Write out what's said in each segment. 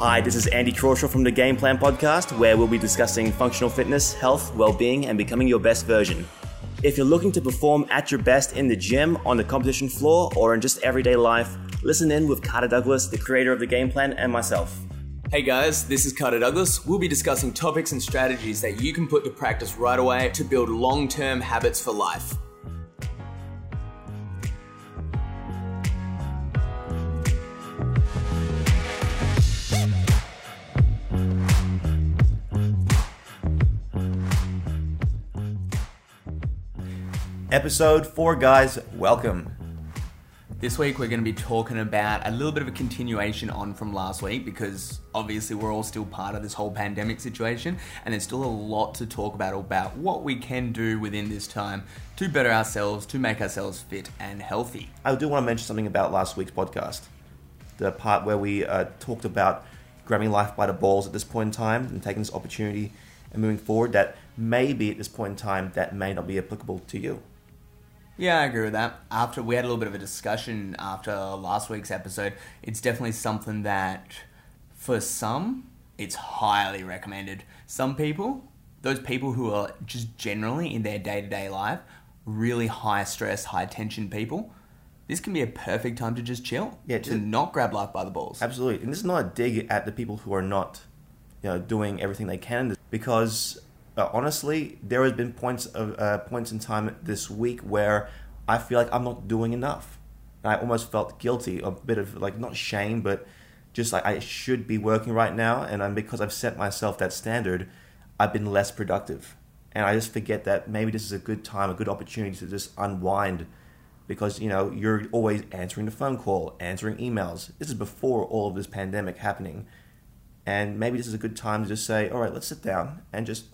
Hi, this is Andy Crawshaw from the Game Plan Podcast, where we'll be discussing functional fitness, health, well being, and becoming your best version. If you're looking to perform at your best in the gym, on the competition floor, or in just everyday life, listen in with Carter Douglas, the creator of the Game Plan, and myself. Hey guys, this is Carter Douglas. We'll be discussing topics and strategies that you can put to practice right away to build long term habits for life. Episode 4, guys, welcome. This week we're going to be talking about a little bit of a continuation on from last week because obviously we're all still part of this whole pandemic situation and there's still a lot to talk about about what we can do within this time to better ourselves, to make ourselves fit and healthy. I do want to mention something about last week's podcast. The part where we uh, talked about grabbing life by the balls at this point in time and taking this opportunity and moving forward that maybe at this point in time that may not be applicable to you. Yeah, I agree with that. After we had a little bit of a discussion after last week's episode, it's definitely something that for some it's highly recommended. Some people, those people who are just generally in their day-to-day life really high stress, high tension people, this can be a perfect time to just chill. Yeah, to just- not grab life by the balls. Absolutely. And this is not a dig at the people who are not, you know, doing everything they can because uh, honestly, there has been points of uh, points in time this week where I feel like I'm not doing enough. And I almost felt guilty, a bit of like not shame, but just like I should be working right now, and I'm, because I've set myself that standard, I've been less productive, and I just forget that maybe this is a good time, a good opportunity to just unwind because you know you're always answering the phone call, answering emails. This is before all of this pandemic happening, and maybe this is a good time to just say, all right, let's sit down and just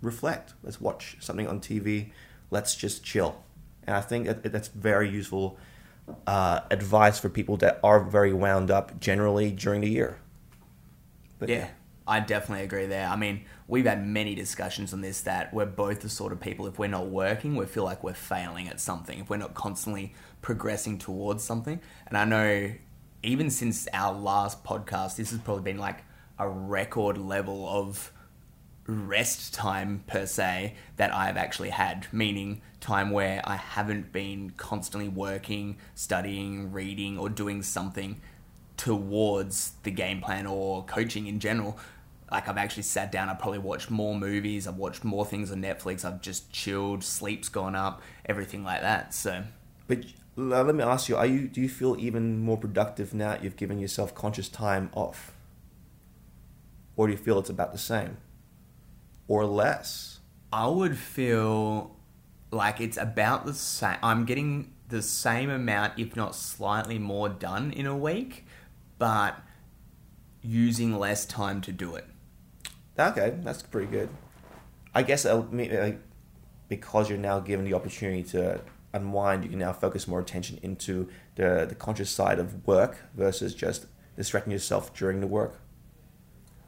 reflect. Let's watch something on TV. Let's just chill. And I think that that's very useful uh, advice for people that are very wound up generally during the year. But Yeah, I definitely agree there. I mean, we've had many discussions on this that we're both the sort of people, if we're not working, we feel like we're failing at something, if we're not constantly progressing towards something. And I know even since our last podcast, this has probably been like a record level of rest time per se that I've actually had, meaning time where I haven't been constantly working, studying, reading, or doing something towards the game plan or coaching in general. Like I've actually sat down, I've probably watched more movies, I've watched more things on Netflix, I've just chilled, sleep's gone up, everything like that. So But let me ask you: Are you do you feel even more productive now? You've given yourself conscious time off, or do you feel it's about the same, or less? I would feel like it's about the same. I'm getting the same amount, if not slightly more, done in a week, but using less time to do it. Okay, that's pretty good. I guess uh, uh, because you're now given the opportunity to unwind, you can now focus more attention into the the conscious side of work versus just distracting yourself during the work.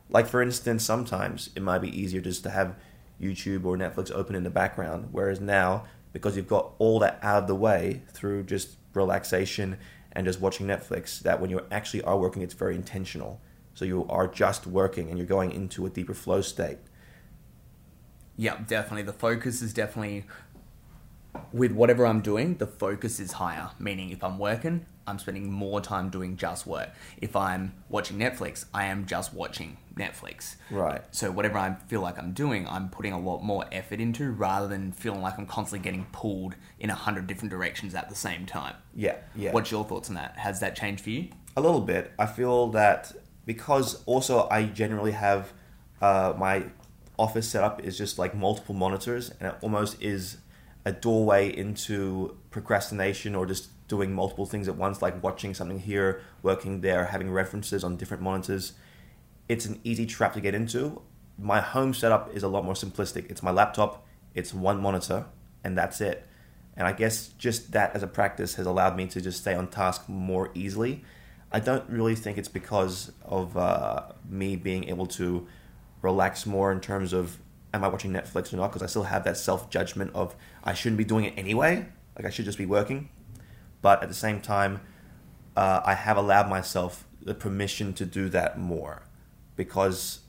Like for instance, sometimes it might be easier just to have YouTube or Netflix open in the background, whereas now because you've got all that out of the way through just relaxation and just watching Netflix, that when you actually are working, it's very intentional. So you are just working and you're going into a deeper flow state. Yep, definitely. The focus is definitely with whatever I'm doing, the focus is higher. Meaning, if I'm working, I'm spending more time doing just work. If I'm watching Netflix, I am just watching Netflix. Right. So whatever I feel like I'm doing, I'm putting a lot more effort into rather than feeling like I'm constantly getting pulled in a hundred different directions at the same time. Yeah, yeah. What's your thoughts on that? Has that changed for you? A little bit. I feel that because also I generally have uh, my office setup is just like multiple monitors, and it almost is a doorway into procrastination or just doing multiple things at once, like watching something here, working there, having references on different monitors. It's an easy trap to get into. My home setup is a lot more simplistic. It's my laptop, it's one monitor, and that's it. And I guess just that as a practice has allowed me to just stay on task more easily. I don't really think it's because of uh, me being able to relax more in terms of am I watching Netflix or not? Because I still have that self judgment of I shouldn't be doing it anyway. Like I should just be working. But at the same time, uh, I have allowed myself the permission to do that more because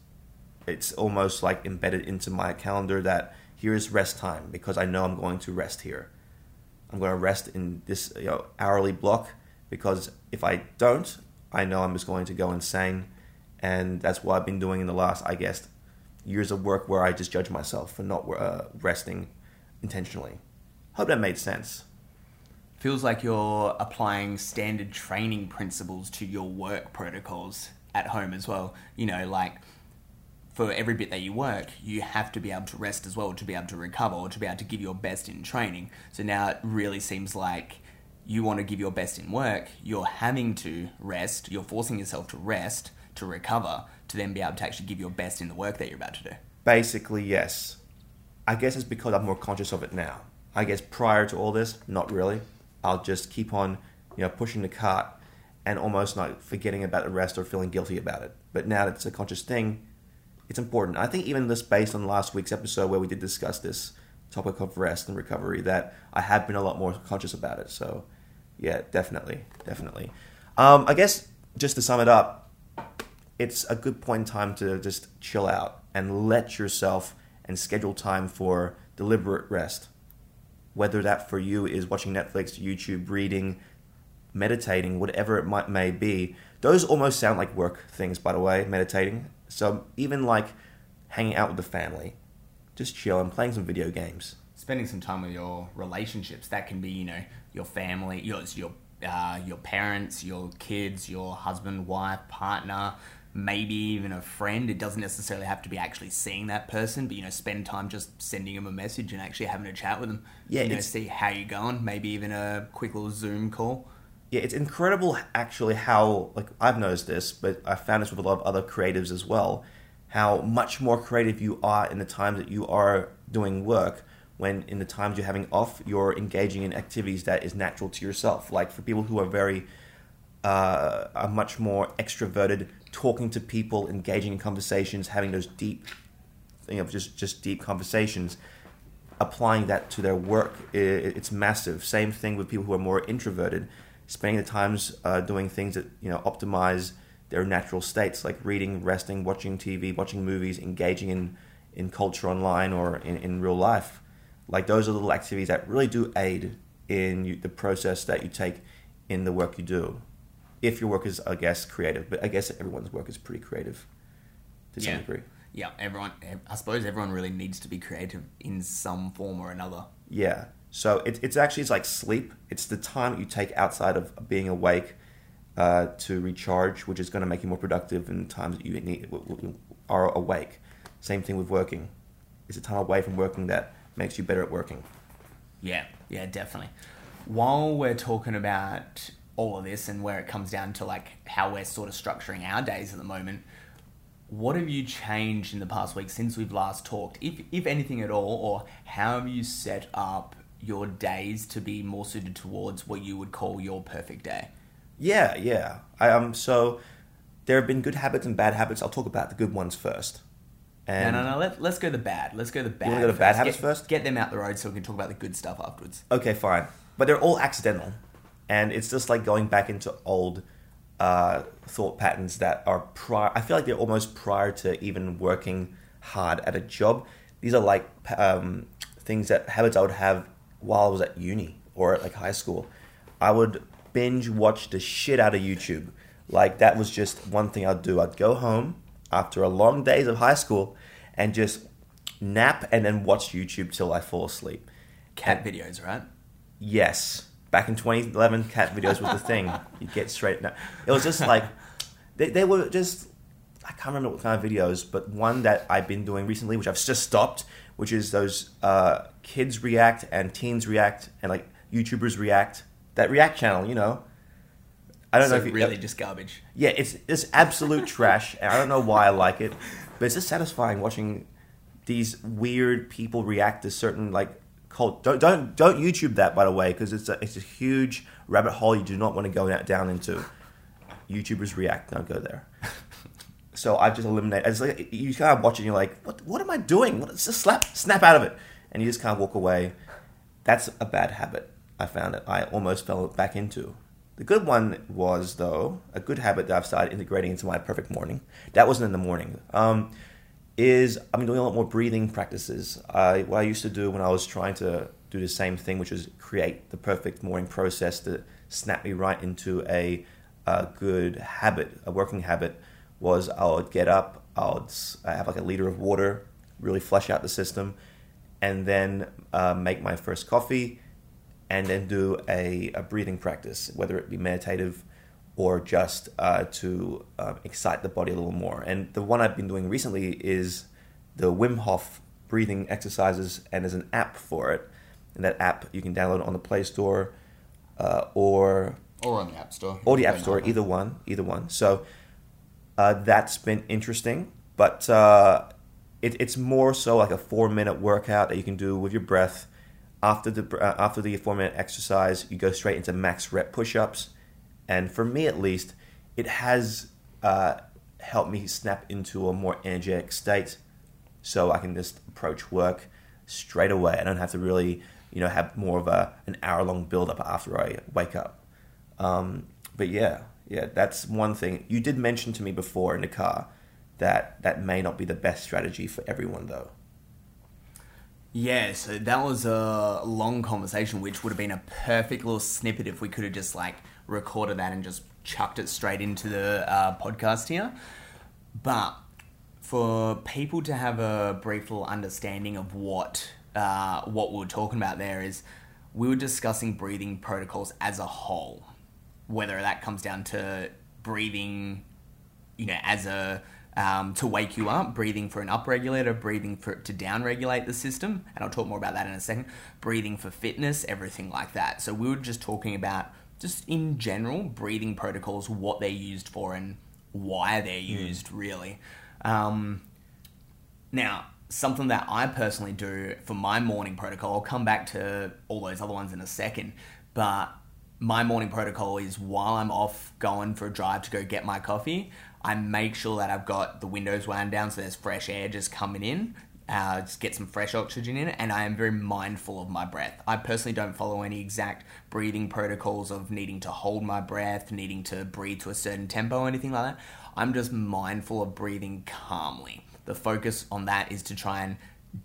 it's almost like embedded into my calendar that here's rest time because I know I'm going to rest here. I'm going to rest in this you know, hourly block because if I don't, I know I'm just going to go insane. And that's what I've been doing in the last, I guess, years of work where I just judge myself for not uh, resting intentionally. Hope that made sense. Feels like you're applying standard training principles to your work protocols at home as well. You know, like for every bit that you work, you have to be able to rest as well to be able to recover or to be able to give your best in training. So now it really seems like you want to give your best in work, you're having to rest, you're forcing yourself to rest to recover to then be able to actually give your best in the work that you're about to do. Basically, yes. I guess it's because I'm more conscious of it now. I guess prior to all this, not really. I'll just keep on, you know, pushing the cart and almost not forgetting about the rest or feeling guilty about it. But now that it's a conscious thing, it's important. I think even this based on last week's episode where we did discuss this topic of rest and recovery, that I have been a lot more conscious about it. So, yeah, definitely, definitely. Um, I guess just to sum it up, it's a good point in time to just chill out and let yourself and schedule time for deliberate rest. Whether that for you is watching Netflix, YouTube, reading, meditating, whatever it might may be. Those almost sound like work things, by the way, meditating. So even like hanging out with the family, just chill and playing some video games. Spending some time with your relationships. That can be, you know, your family, your your uh, your parents, your kids, your husband, wife, partner, maybe even a friend. It doesn't necessarily have to be actually seeing that person, but you know, spend time just sending them a message and actually having a chat with them. Yeah, you know, see how you're going. Maybe even a quick little Zoom call. Yeah, it's incredible actually how like I've noticed this, but I found this with a lot of other creatives as well. How much more creative you are in the times that you are doing work when in the times you're having off, you're engaging in activities that is natural to yourself. Like for people who are very uh, are much more extroverted, talking to people, engaging in conversations, having those deep, you know, just just deep conversations. Applying that to their work, it's massive. Same thing with people who are more introverted, spending the times uh, doing things that you know optimize their natural states, like reading, resting, watching TV, watching movies, engaging in in culture online or in, in real life. Like those are little activities that really do aid in you, the process that you take in the work you do. If your work is, I guess, creative, but I guess everyone's work is pretty creative to some Yeah. degree. Yeah, everyone. I suppose everyone really needs to be creative in some form or another. Yeah. So it, it's actually it's like sleep. It's the time you take outside of being awake uh, to recharge, which is going to make you more productive in times that you need, are awake. Same thing with working. It's a time away from working that makes you better at working. Yeah, yeah, definitely. While we're talking about all of this and where it comes down to like how we're sort of structuring our days at the moment, what have you changed in the past week since we've last talked, if if anything at all, or how have you set up your days to be more suited towards what you would call your perfect day? Yeah, yeah. I um so there have been good habits and bad habits. I'll talk about the good ones first. No, And no, no. Let, let's go the bad. Let's go the bad. You wanna go the bad habits Get- first? Get them out the road so we can talk about the good stuff afterwards. Okay, fine. But they're all accidental. And it's just like going back into old uh, thought patterns that are prior. I feel like they're almost prior to even working hard at a job. These are like um, things that habits I would have while I was at uni or at like high school. I would binge watch the shit out of YouTube. Like that was just one thing I'd do. I'd go home after a long days of high school and just nap and then watch YouTube till I fall asleep. Cat videos, right? Yes. Back in 2011, cat videos was the thing. You get straight. No, it was just like they, they were just. I can't remember what kind of videos, but one that I've been doing recently, which I've just stopped, which is those uh, kids react and teens react and like YouTubers react. That React channel, you know. I don't so know if you, really just garbage. yeah, it's it's absolute trash, and I don't know why I like it, but it's just satisfying watching these weird people react to certain like cult. Don't don't don't YouTube that by the way, because it's a it's a huge rabbit hole you do not want to go down- down into. YouTubers react. Don't go there. So I've just eliminate. It's like you kind of watch it, and you're like, what What am I doing? What, just slap snap out of it, and you just kind of walk away. That's a bad habit. I found it. I almost fell back into The good one was, though, a good habit that I've started integrating into my perfect morning. That wasn't in the morning. Um, is I've been doing a lot more breathing practices. I, what I used to do when I was trying to do the same thing, which was create the perfect morning process to snap me right into a, a good habit, a working habit, was I would get up, I would have like a liter of water, really flush out the system, and then uh, make my first coffee and then do a, a breathing practice, whether it be meditative or just uh, to uh, excite the body a little more. And the one I've been doing recently is the Wim Hof breathing exercises, and there's an app for it. And that app you can download on the Play Store uh, or or on the App Store. Or the App Store, either one, either one. So uh, that's been interesting, but uh, it, it's more so like a four minute workout that you can do with your breath after the uh, after the four minute exercise, you go straight into max rep push ups, and for me at least, it has uh, helped me snap into a more energetic state, so I can just approach work straight away. I don't have to really, you know, have more of a an hour long build up after I wake up. Um, but yeah, yeah, that's one thing you did mention to me before in the car that that may not be the best strategy for everyone though. Yeah, so that was a long conversation, which would have been a perfect little snippet if we could have just like recorded that and just chucked it straight into the uh, podcast here. But for people to have a brief little understanding of what uh, what we were talking about there is we were discussing breathing protocols as a whole, whether that comes down to breathing, you know, as a um, to wake you up, breathing for an upregulator, breathing for to downregulate the system, and I'll talk more about that in a second. Breathing for fitness, everything like that. So we were just talking about just in general breathing protocols, what they're used for, and why they're hmm. used. Mm. Really. Um, now, something that I personally do for my morning protocol, I'll come back to all those other ones in a second, but my morning protocol is while I'm off going for a drive to go get my coffee, I make sure that I've got the windows wound down so there's fresh air just coming in. Uh, just get some fresh oxygen in, it, and I am very mindful of my breath. I personally don't follow any exact breathing protocols of needing to hold my breath, needing to breathe to a certain tempo, or anything like that. I'm just mindful of breathing calmly. The focus on that is to try and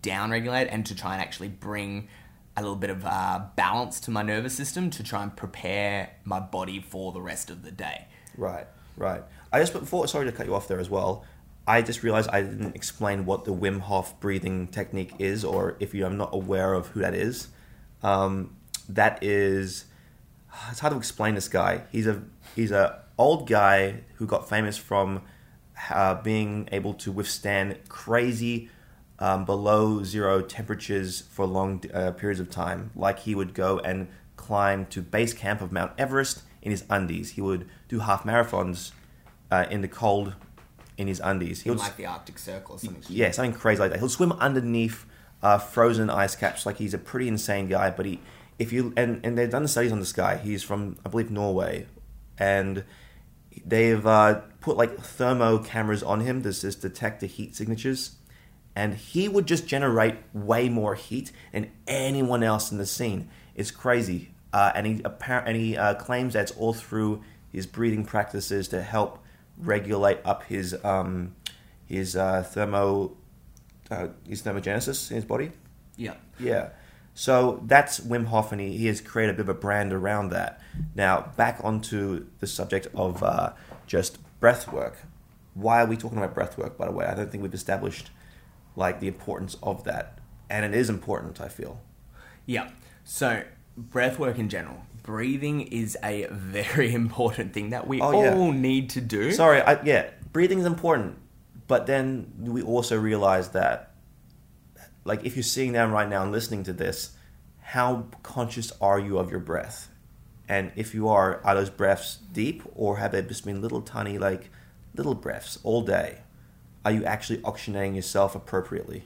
downregulate and to try and actually bring a little bit of uh, balance to my nervous system to try and prepare my body for the rest of the day. Right, right. I just before sorry to cut you off there as well. I just realized I didn't explain what the Wim Hof breathing technique is, or if you are not aware of who that is. Um, that is, it's hard to explain this guy. He's a he's a old guy who got famous from uh, being able to withstand crazy um, below zero temperatures for long uh, periods of time. Like he would go and climb to base camp of Mount Everest in his undies. He would do half marathons uh, in the cold in his undies. He would like the Arctic Circle or something. Yeah, something crazy like that. He'll swim underneath uh, frozen ice caps. Like he's a pretty insane guy. But he, if you and and they've done the studies on this guy. He's from I believe Norway, and they've uh, put like thermo cameras on him to just detect the heat signatures. And he would just generate way more heat than anyone else in the scene. It's crazy. Uh, and he, and he uh, claims that's all through his breathing practices to help regulate up his um, his uh, thermo uh, his thermogenesis in his body. Yeah. Yeah. So that's Wim Hof, and he, he has created a bit of a brand around that. Now, back onto the subject of uh, just breath work. Why are we talking about breath work, by the way? I don't think we've established like the importance of that. And it is important, I feel. Yeah. So, breath work in general breathing is a very important thing that we oh, all yeah. need to do. Sorry, I, yeah, breathing is important, but then we also realize that, like, if you're sitting down right now and listening to this, how conscious are you of your breath? And if you are, are those breaths deep or have they just been little tiny, like, little breaths all day? Are you actually oxygenating yourself appropriately?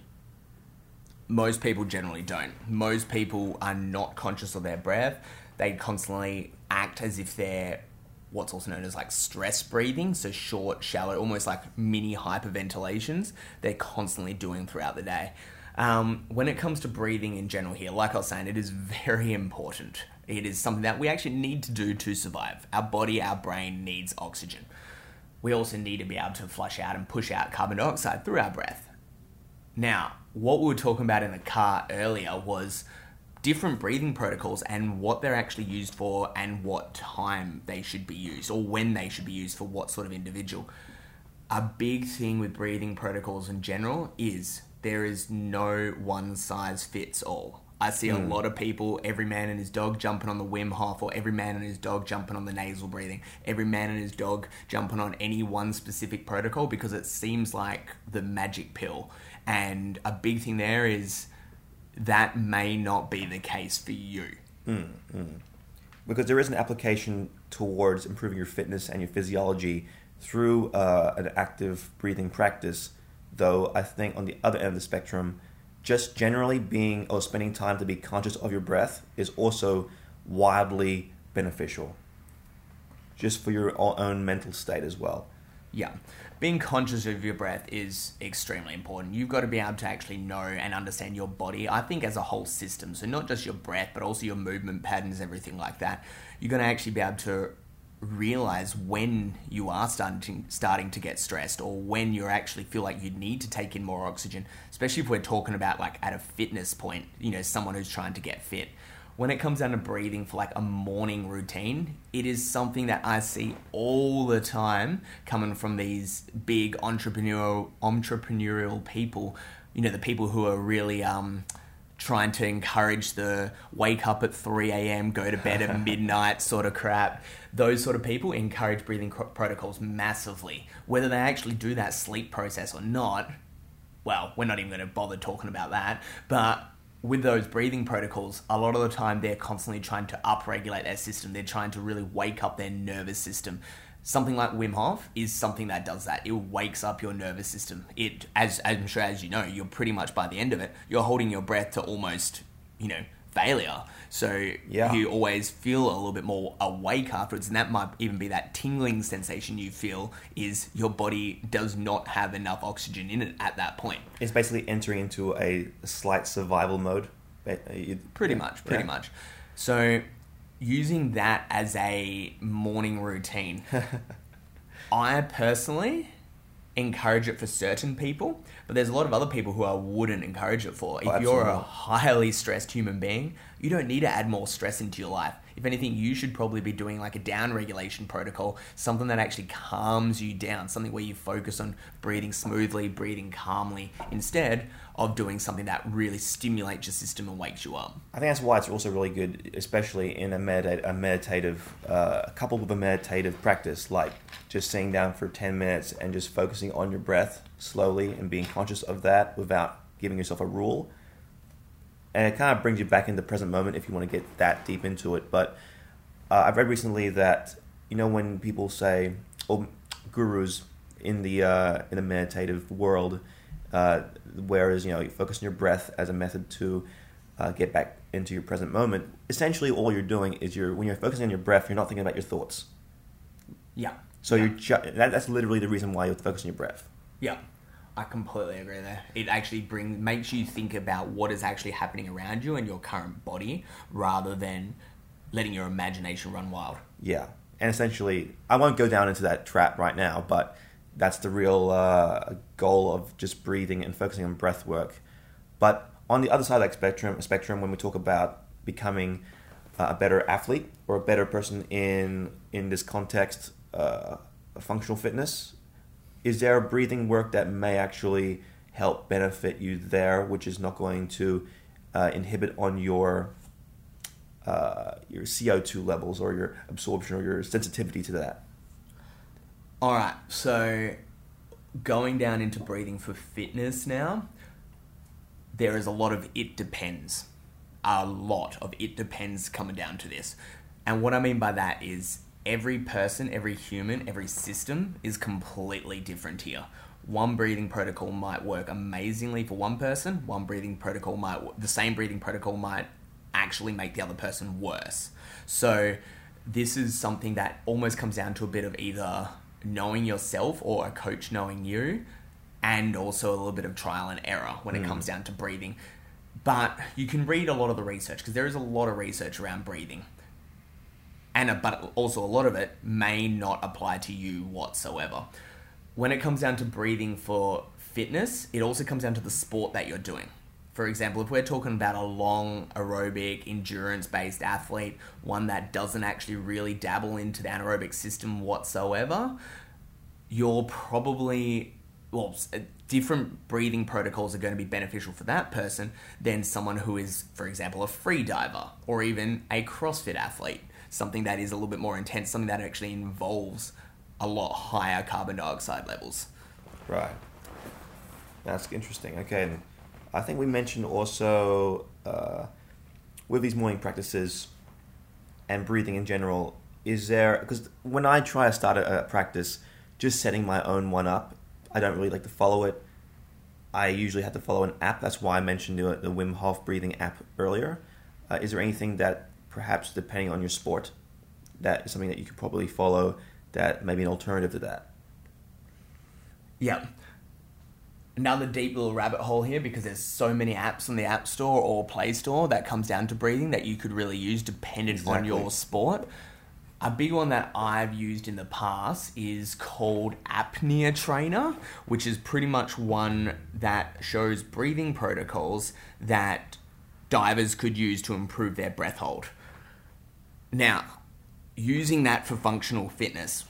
Most people generally don't. Most people are not conscious of their breath they constantly act as if they're what's also known as like stress breathing, so short, shallow, almost like mini hyperventilations. They're constantly doing throughout the day. Um, when it comes to breathing in general, here, like I was saying, it is very important It is something that we actually need to do to survive. Our body, our brain needs oxygen. We also need to be able to flush out and push out carbon dioxide through our breath. Now, what we were talking about in the car earlier was different breathing protocols and what they're actually used for and what time they should be used or when they should be used for what sort of individual. A big thing with breathing protocols in general is there is no one size fits all. I see a hmm. lot of people, every man and his dog jumping on the Wim Hof, or every man and his dog jumping on the nasal breathing, every man and his dog jumping on any one specific protocol because it seems like the magic pill. And a big thing there is that may not be the case for you. because there is an application towards improving your fitness and your physiology through uh, an active breathing practice. Though I think on the other end of the spectrum, just generally being or spending time to be conscious of your breath is also wildly beneficial, just for your own mental state as well. Yeah. Being conscious of your breath is extremely important. You've got to be able to actually know and understand your body, I think, as a whole system. So, not just your breath, but also your movement patterns, everything like that. You're going to actually be able to realize when you are starting to, starting to get stressed or when you actually feel like you need to take in more oxygen, especially if we're talking about like at a fitness point, you know, someone who's trying to get fit when it comes down to breathing for like a morning routine, it is something that I see all the time coming from these big entrepreneurial entrepreneurial people. You know, the people who are really um, trying to encourage the wake up at 3 a.m., go to bed at midnight sort of crap. Those sort of people encourage breathing protocols massively. Whether they actually do that sleep process or not, well, we're not even going to bother talking about that. But with those breathing protocols, a lot of the time they're constantly trying to upregulate their system. They're trying to really wake up their nervous system. Something like Wim Hof is something that does that. It wakes up your nervous system. It, as I'm sure as you know, you're pretty much by the end of it, you're holding your breath to almost, you know, failure. So Yeah. you always feel a little bit more awake afterwards, and that might even be that tingling sensation you feel is your body does not have enough oxygen in it at that point. It's basically entering into a slight survival mode. Uh, Pretty much, pretty Yeah. much. So, using that as a morning routine, I personally encourage it for certain people, but there's a lot of other people who I wouldn't encourage it for. Oh, if Oh, you're a highly stressed human being, you don't need to add more stress into your life. If anything, you should probably be doing like a down regulation protocol, something that actually calms you down, something where you focus on breathing smoothly, breathing calmly, instead of doing something that really stimulates your system and wakes you up. I think that's why it's also really good, especially in a, medita- a meditative, uh, coupled with a meditative practice, like just sitting down for 10 minutes and just focusing on your breath slowly and being conscious of that without giving yourself a rule. And it kind of brings you back in the present moment if you want to get that deep into it. But uh, I've read recently that, you know, when people say, or gurus in the, uh, in the meditative world, uh, whereas, you know, you focus on your breath as a method to uh, get back into your present moment. Essentially, all you're doing is you're when you're focusing on your breath, you're not thinking about your thoughts. Yeah. So you're ju- that, that's literally the reason why you're focusing on your breath. Yeah, I completely agree there. It actually brings makes you think about what is actually happening around you and your current body, rather than letting your imagination run wild. Yeah, and essentially, I won't go down into that trap right now, but that's the real uh, goal of just breathing and focusing on breath work. But on the other side of that spectrum, spectrum when we talk about becoming a better athlete or a better person in in this context, uh, functional fitness, is there a breathing work that may actually help benefit you there, which is not going to uh, inhibit on your uh, your CO2 levels or your absorption or your sensitivity to that? All right, so going down into breathing for fitness now, there is a lot of it depends. A lot of it depends coming down to this. And what I mean by that is every person, every human, every system is completely different here. One breathing protocol might work amazingly for one person, one breathing protocol might, the same breathing protocol might actually make the other person worse. So, this is something that almost comes down to a bit of either knowing yourself or a coach knowing you, and also a little bit of trial and error when it hmm. comes down to breathing. But you can read a lot of the research because there is a lot of research around breathing. And a, but also a lot of it may not apply to you whatsoever. When it comes down to breathing for fitness, it also comes down to the sport that you're doing. For example, if we're talking about a long aerobic, endurance based athlete, one that doesn't actually really dabble into the anaerobic system whatsoever, you're probably, well, uh, different breathing protocols are going to be beneficial for that person than someone who is, for example, a free diver or even a CrossFit athlete. Something that is a little bit more intense, something that actually involves a lot higher carbon dioxide levels. Right. That's interesting. Okay, and I think we mentioned also uh, with these morning practices and breathing in general. Is there because when I try to start a, a practice, just setting my own one up, I don't really like to follow it. I usually have to follow an app. That's why I mentioned the, the Wim Hof breathing app earlier. Uh, is there anything that perhaps depending on your sport, that is something that you could probably follow that maybe an alternative to that? Yeah. Another deep little rabbit hole here because there's so many apps on the App Store or Play Store that comes down to breathing that you could really use dependent on your sport. A big one that I've used in the past is called Apnea Trainer, which is pretty much one that shows breathing protocols that divers could use to improve their breath hold. Now, using that for functional fitness,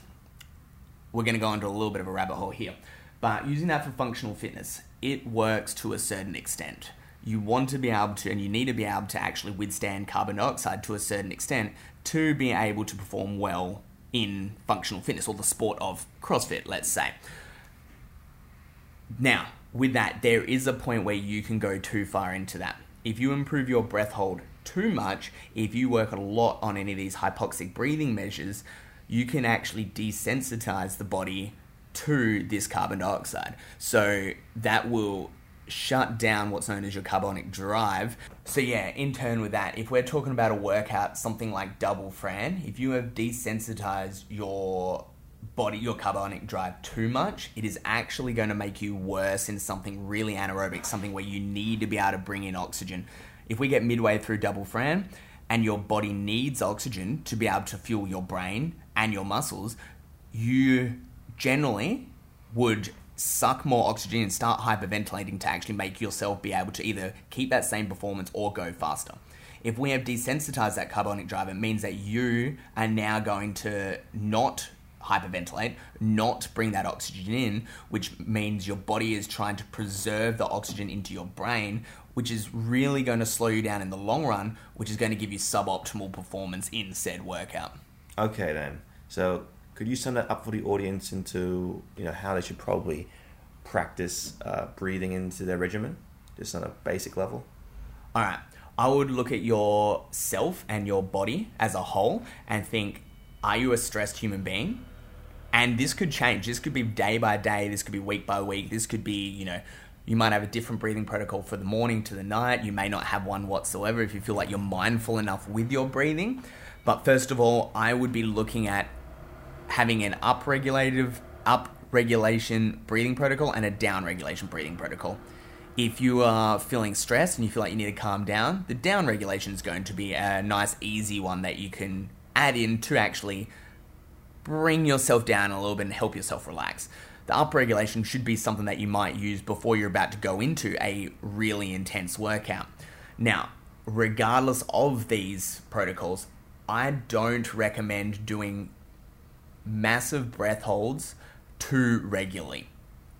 we're going to go into a little bit of a rabbit hole here. But using that for functional fitness, it works to a certain extent. You want to be able to, and you need to be able to actually withstand carbon dioxide to a certain extent to be able to perform well in functional fitness or the sport of CrossFit, let's say. Now, with that, there is a point where you can go too far into that. If you improve your breath hold too much, if you work a lot on any of these hypoxic breathing measures, you can actually desensitize the body to this carbon dioxide. So that will shut down what's known as your carbonic drive. So yeah, in turn with that, if we're talking about a workout, something like double Fran, if you have desensitized your body, your carbonic drive too much, it is actually going to make you worse in something really anaerobic, something where you need to be able to bring in oxygen. If we get midway through double Fran and your body needs oxygen to be able to fuel your brain and your muscles, you generally would suck more oxygen and start hyperventilating to actually make yourself be able to either keep that same performance or go faster. If we have desensitized that carbonic drive, it means that you are now going to not hyperventilate, not bring that oxygen in, which means your body is trying to preserve the oxygen into your brain, which is really going to slow you down in the long run, which is going to give you suboptimal performance in said workout. Okay then. So could you sum that up for the audience into you know how they should probably practice uh, breathing into their regimen, just on a basic level? All right. I would look at yourself and your body as a whole and think, are you a stressed human being? And this could change. This could be day by day. This could be week by week. This could be, you know, you might have a different breathing protocol for the morning to the night. You may not have one whatsoever if you feel like you're mindful enough with your breathing. But first of all, I would be looking at having an upregulative up regulation breathing protocol and a down regulation breathing protocol. If you are feeling stressed and you feel like you need to calm down, the down regulation is going to be a nice, easy one that you can add in to actually bring yourself down a little bit and help yourself relax. The up regulation should be something that you might use before you're about to go into a really intense workout. Now, regardless of these protocols, I don't recommend doing massive breath holds too regularly.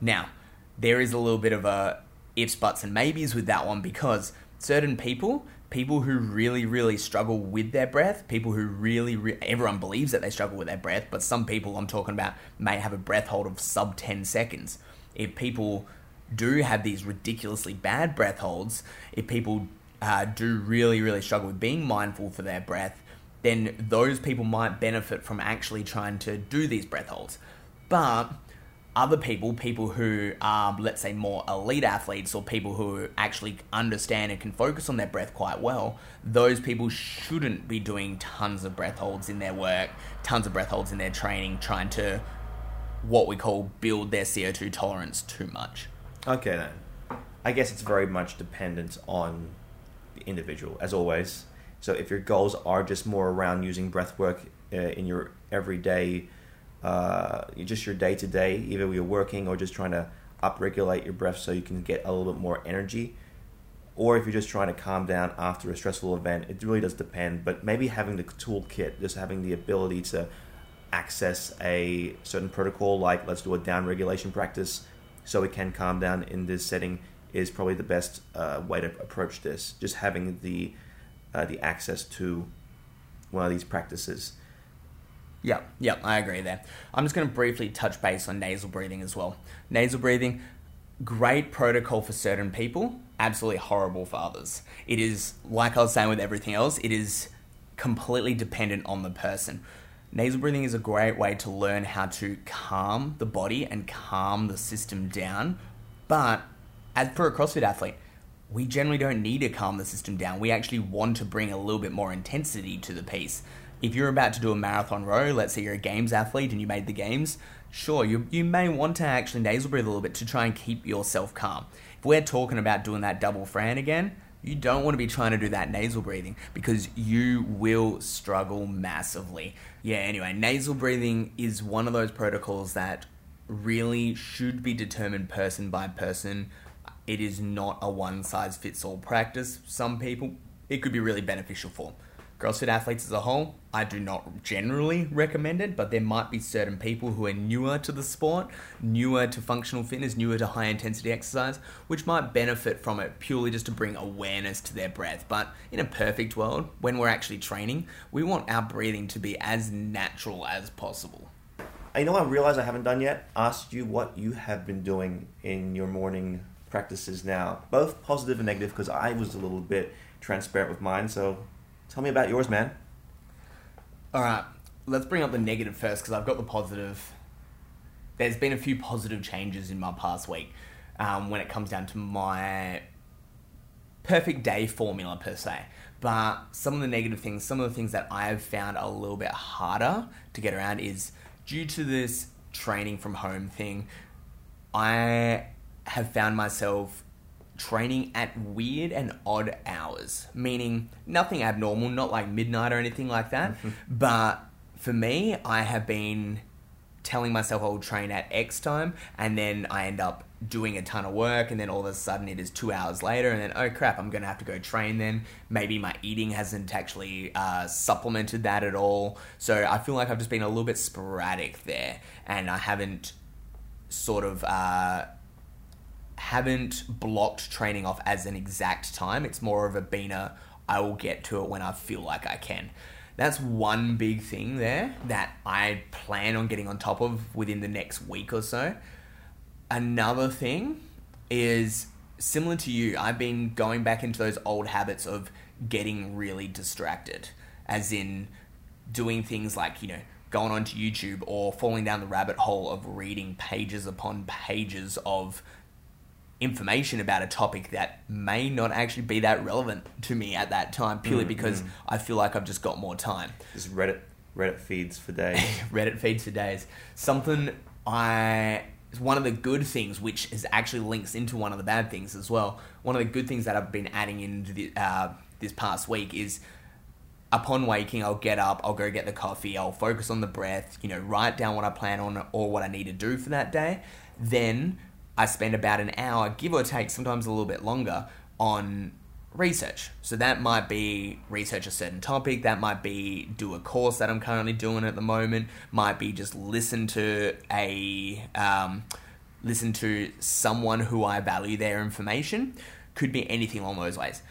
Now, there is a little bit of a ifs, buts, and maybes with that one because certain people, people who really, really struggle with their breath, people who really, re- everyone believes that they struggle with their breath, but some people I'm talking about may have a breath hold of sub 10 seconds. If people do have these ridiculously bad breath holds, if people uh, do really, really struggle with being mindful for their breath, then those people might benefit from actually trying to do these breath holds. But other people, people who are, let's say, more elite athletes or people who actually understand and can focus on their breath quite well, those people shouldn't be doing tons of breath holds in their work, tons of breath holds in their training, trying to what we call build their CO2 tolerance too much. Okay then. I guess it's very much dependent on the individual, as always. So if your goals are just more around using breath work uh, in your everyday, uh, just your day to day, either you're working or just trying to upregulate your breath so you can get a little bit more energy, or if you're just trying to calm down after a stressful event, it really does depend. But maybe having the toolkit, just having the ability to access a certain protocol, like let's do a down regulation practice so we can calm down in this setting, is probably the best uh, way to approach this. Just having the uh, the access to one of these practices. Yeah, yeah, I agree there. I'm just going to briefly touch base on nasal breathing as well. Nasal breathing, great protocol for certain people, absolutely horrible for others. It is, like I was saying with everything else, it is completely dependent on the person. Nasal breathing is a great way to learn how to calm the body and calm the system down. But as for a CrossFit athlete, we generally don't need to calm the system down. We actually want to bring a little bit more intensity to the piece. If you're about to do a marathon row, let's say you're a games athlete and you made the games, sure, you, you may want to actually nasal breathe a little bit to try and keep yourself calm. If we're talking about doing that double Fran again, you don't want to be trying to do that nasal breathing because you will struggle massively. Yeah, anyway, nasal breathing is one of those protocols that really should be determined person by person. It is not a one size fits all practice. Some people it could be really beneficial for. CrossFit athletes as a whole, I do not generally recommend it, but there might be certain people who are newer to the sport, newer to functional fitness, newer to high intensity exercise, which might benefit from it purely just to bring awareness to their breath. But in a perfect world, when we're actually training, we want our breathing to be as natural as possible. Uh, you know, I realize I haven't done yet. Asked you what you have been doing in your morning practices now, both positive and negative, because I was a little bit transparent with mine. So Tell me about yours, man. All right, let's bring up the negative first because I've got the positive. There's been a few positive changes in my past week um, when it comes down to my perfect day formula per se. But some of the negative things, some of the things that I have found a little bit harder to get around is due to this training from home thing. I have found myself training at weird and odd hours, meaning nothing abnormal, not like midnight or anything like that. Mm-hmm. But for me, I have been telling myself I will train at X time, and then I end up doing a ton of work, and then all of a sudden it is two hours later, and then oh crap, I'm gonna have to go train. Then maybe my eating hasn't actually uh, supplemented that at all, so I feel like I've just been a little bit sporadic there, and I haven't sort of. Uh, haven't blocked training off as an exact time. It's more of a been I will get to it when I feel like I can. That's one big thing there that I plan on getting on top of within the next week or so. Another thing is similar to you, I've been going back into those old habits of getting really distracted, as in doing things like, you know, going onto YouTube or falling down the rabbit hole of reading pages upon pages of information about a topic that may not actually be that relevant to me at that time purely mm, because mm. I feel like I've just got more time. Just Reddit Reddit feeds for days. Reddit feeds for days. Something I one of the good things, which is actually links into one of the bad things as well. One of the good things that I've been adding into the, uh, this past week is upon waking, I'll get up, I'll go get the coffee, I'll focus on the breath, you know, write down what I plan on or what I need to do for that day. Then I spend about an hour, give or take, sometimes a little bit longer, on research. So that might be research a certain topic, that might be do a course that I'm currently doing at the moment, might be just listen to a um, listen to someone who I value their information, could be anything along those ways.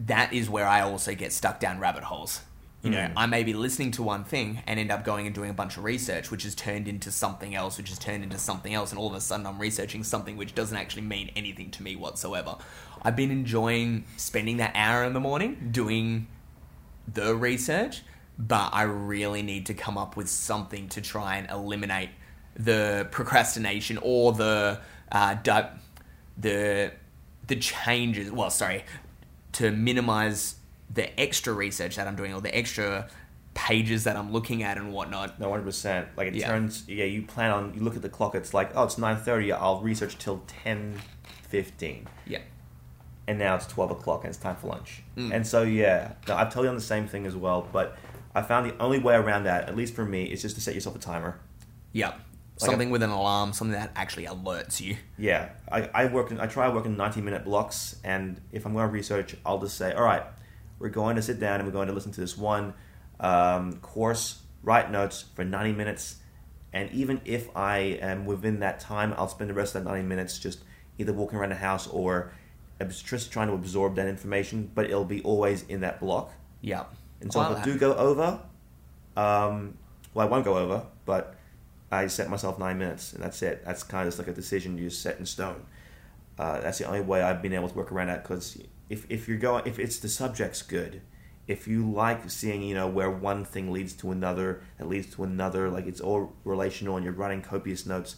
That is where I also get stuck down rabbit holes. You know, mm. I may be listening to one thing and end up going and doing a bunch of research, which has turned into something else, which has turned into something else, and all of a sudden I'm researching something which doesn't actually mean anything to me whatsoever. I've been enjoying spending that hour in the morning doing the research, but I really need to come up with something to try and eliminate the procrastination or the uh, the the changes. Well, sorry, to minimize the extra research that I'm doing or the extra pages that I'm looking at and whatnot. No, hundred percent. Like it yeah. turns. Yeah, you plan on. You look at the clock. It's like, oh, it's nine thirty. I'll research till ten fifteen. Yeah. and now it's twelve o'clock and it's time for lunch. Mm. And so yeah, no, I've totally done the same thing as well. But I found the only way around that, at least for me, is just to set yourself a timer. Yep. something with an alarm, something that actually alerts you. Yeah, I, I work in, I try work in 90 minute blocks, and if I'm going to research, I'll just say, all right, we're going to sit down and we're going to listen to this one um, course, write notes for 90 minutes, and even if I am within that time, I'll spend the rest of that 90 minutes just either walking around the house or just trying to absorb that information, but it'll be always in that block. Yeah. And so Well, if I do go over, um, well, I won't go over, but I set myself nine minutes, and that's it. That's kind of just like a decision you set in stone. Uh, that's the only way I've been able to work around that. Because if if you're going, if it's the subject's good, if you like seeing, you know, where one thing leads to another, that leads to another, like it's all relational, and you're writing copious notes,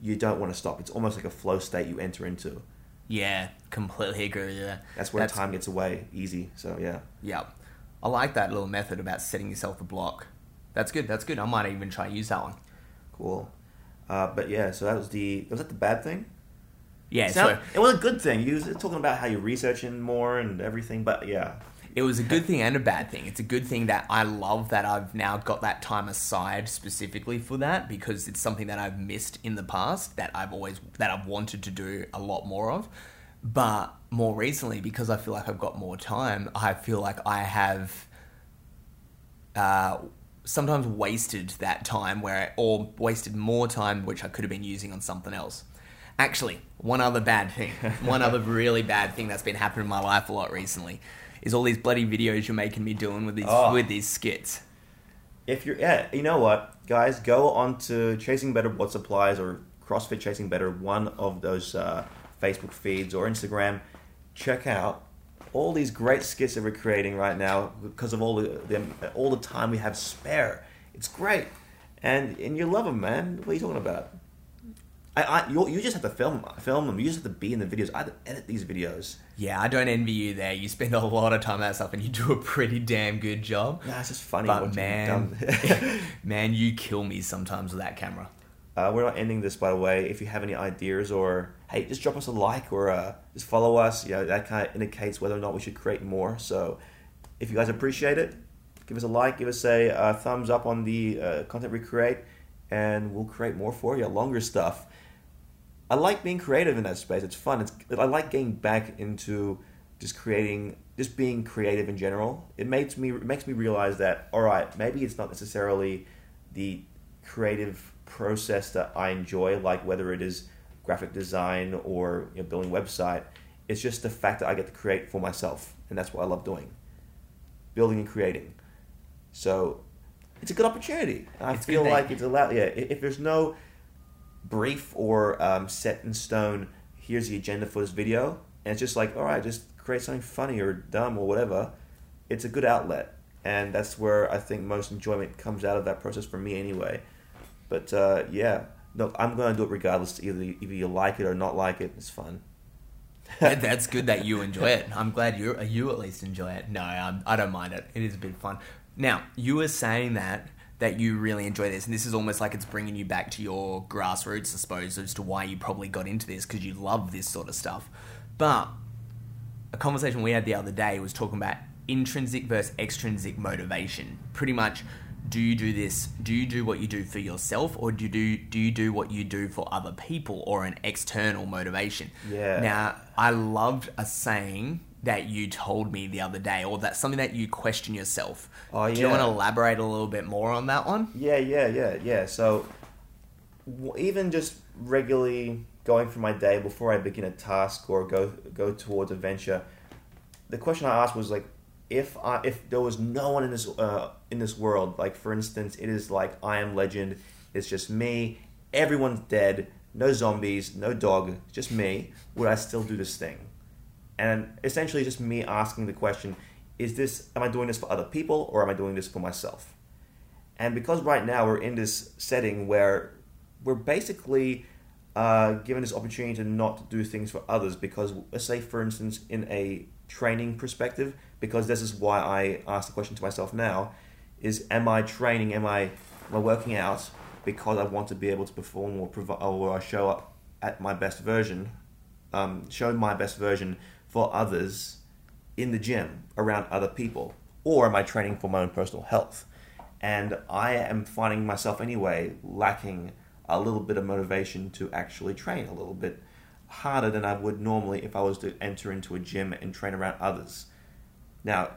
you don't want to stop. It's almost like a flow state you enter into. Yeah, completely agree with you. there. That's where time gets away easy. So yeah. yeah I like that little method about setting yourself a block. That's good. That's good. I might even try and use that one. Cool. Uh, but yeah, so that was the was that the bad thing? Yeah. Sound- so it was a good thing. You was talking about how you're researching more and everything, but yeah, it was a good thing and a bad thing. It's a good thing that I love that I've now got that time aside specifically for that because it's something that I've missed in the past that I've always that I've wanted to do a lot more of. But more recently, because I feel like I've got more time, I feel like I have uh, sometimes wasted that time where, I, or wasted more time which I could have been using on something else. Actually, one other bad thing, one other really bad thing that's been happening in my life a lot recently, is all these bloody videos you're making me doing with these Oh. with these skits. if you're yeah, you know what, guys, go on to Chasing Better What Supplies or CrossFit Chasing Better, one of those uh, Facebook feeds or Instagram. Check out all these great skits that we're creating right now because of all the, the all the time we have spare. It's great, and and you love them, man. What are you talking about? I, I you, you just have to film film them. You just have to be in the videos. I have to edit these videos. Yeah, I don't envy you there. You spend a lot of time on that stuff, and you do a pretty damn good job. Nah, it's just funny. But man, man, you kill me sometimes with that camera. Uh, we're not ending this, by the way. If you have any ideas or hey, just drop us a like or uh, just follow us. You know, that kind of indicates whether or not we should create more. So, if you guys appreciate it, give us a like, give us a uh, thumbs up on the uh, content we create, and we'll create more for you, longer stuff. I like being creative in that space. It's fun. It's I like getting back into just creating, just being creative in general. It makes me it makes me realize that all right, maybe it's not necessarily the creative process that I enjoy, like whether it is graphic design or you know, building website. It's just the fact that I get to create for myself, and that's what I love doing, building and creating. So it's a good opportunity. I It's feel like it's allowed. Yeah, if there's no brief or um, set in stone, here's the agenda for this video, and it's just like, all right, just create something funny or dumb or whatever. It's a good outlet, and that's where I think most enjoyment comes out of that process for me, anyway. But uh, yeah, no, I'm gonna do it regardless. Either either you like it or not like it, it's fun. That- That's good that you enjoy it. I'm glad you you at least enjoy it. No, um, I don't mind it. It is a bit fun. Now you were saying that that you really enjoy this, and this is almost like it's bringing you back to your grassroots, I suppose, as to why you probably got into this because you love this sort of stuff. But a conversation we had the other day was talking about intrinsic versus extrinsic motivation. Pretty much, do you do this? Do you do what you do for yourself, or do you do do you do what you do for other people, or an external motivation? Yeah. Now, I loved a saying that you told me the other day, or that something that you question yourself. Oh, yeah. Do you want to elaborate a little bit more on that one? Yeah, yeah, yeah, yeah. So w- even just regularly going through my day before I begin a task or go go towards a venture, the question I asked was like, if I if there was no one in this uh, in this world, like for instance, it is like I am Legend. It's just me. Everyone's dead. No zombies. No dog. Just me. Would I still do this thing? And essentially, just me asking the question: Is this? Am I doing this for other people or am I doing this for myself? And because right now we're in this setting where we're basically uh, given this opportunity to not do things for others, because let's say, for instance, in a training perspective, because this is why I ask the question to myself now: Is am I training? Am I am I working out because I want to be able to perform or provide or show up at my best version, um, show my best version for others in the gym around other people? Or am I training for my own personal health? And I am finding myself anyway lacking a little bit of motivation to actually train a little bit harder than I would normally if I was to enter into a gym and train around others. Now,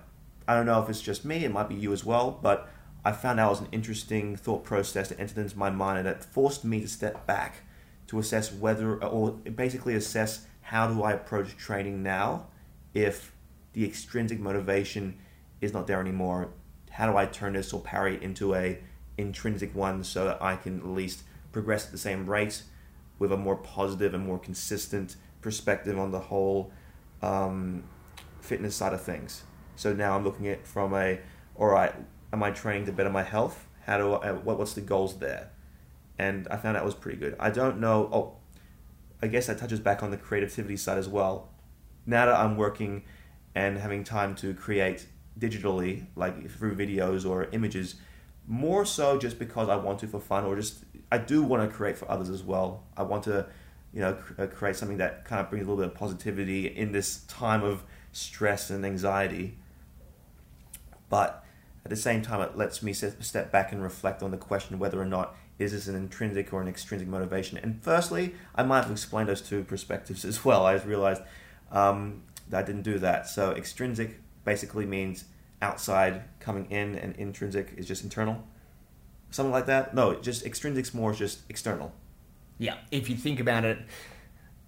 I don't know if it's just me, it might be you as well, but I found that was an interesting thought process that entered into my mind and it forced me to step back to assess whether, or basically assess how do I approach training now if the extrinsic motivation is not there anymore. How do I turn this or parry into a intrinsic one so that I can at least progress at the same rate with a more positive and more consistent perspective on the whole um, fitness side of things. So now I'm looking at from a, all right, am I training to better my health? How do I, what, what's the goals there? And I found that was pretty good. I don't know. Oh, I guess that touches back on the creativity side as well. Now that I'm working and having time to create digitally, like through videos or images, more so just because I want to for fun, or just I do want to create for others as well. I want to, you know, uh, create something that kind of brings a little bit of positivity in this time of stress and anxiety. But at the same time, it lets me step back and reflect on the question whether or not is this an intrinsic or an extrinsic motivation. And firstly, I might have explained those two perspectives as well. I just realized um, that I didn't do that. So extrinsic basically means outside coming in, and intrinsic is just internal. Something like that. No, just extrinsic's more just external. Yeah, if you think about it,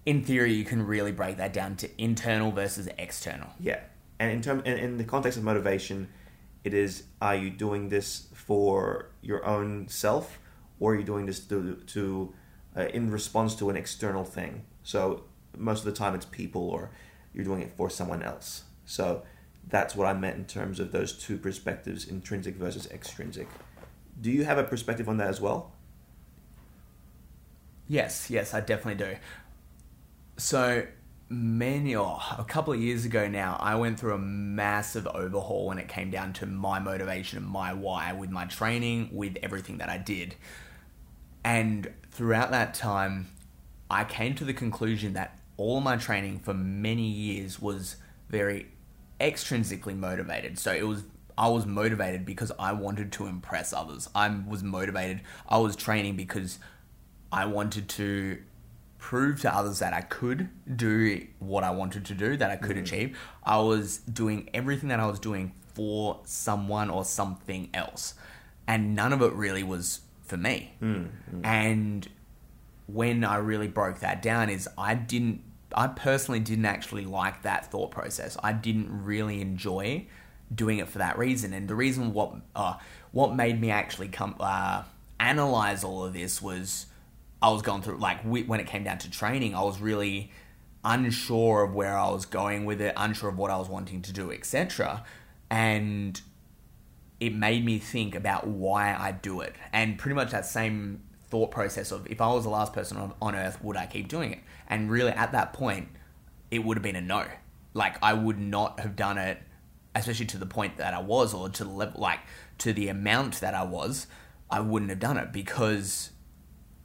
in theory, you can really break that down to internal versus external. Yeah, and in term, in, in the context of motivation, it is: Are you doing this for your own self, or are you doing this to, to uh, in response to an external thing? So most of the time, it's people, or you're doing it for someone else. So that's what I meant in terms of those two perspectives: intrinsic versus extrinsic. Do you have a perspective on that as well? Yes, yes, I definitely do. So many, oh, a couple of years ago now, I went through a massive overhaul when it came down to my motivation and my why with my training, with everything that I did. And throughout that time, I came to the conclusion that all my training for many years was very extrinsically motivated. So it was I was motivated because I wanted to impress others. I was motivated. I was training because I wanted to prove to others that I could do what I wanted to do, that I could mm. achieve. I was doing everything that I was doing for someone or something else. And none of it really was for me. Mm. Mm. And when I really broke that down is I didn't I personally didn't actually like that thought process. I didn't really enjoy doing it for that reason. And the reason what uh, what made me actually come uh, analyze all of this was I was going through like when it came down to training, I was really unsure of where I was going with it, unsure of what I was wanting to do, etc. And it made me think about why I do it, and pretty much that same thought process of if I was the last person on, on earth, would I keep doing it? And really, at that point, it would have been a no. Like I would not have done it, especially to the point that I was, or to the level, like to the amount that I was. I wouldn't have done it because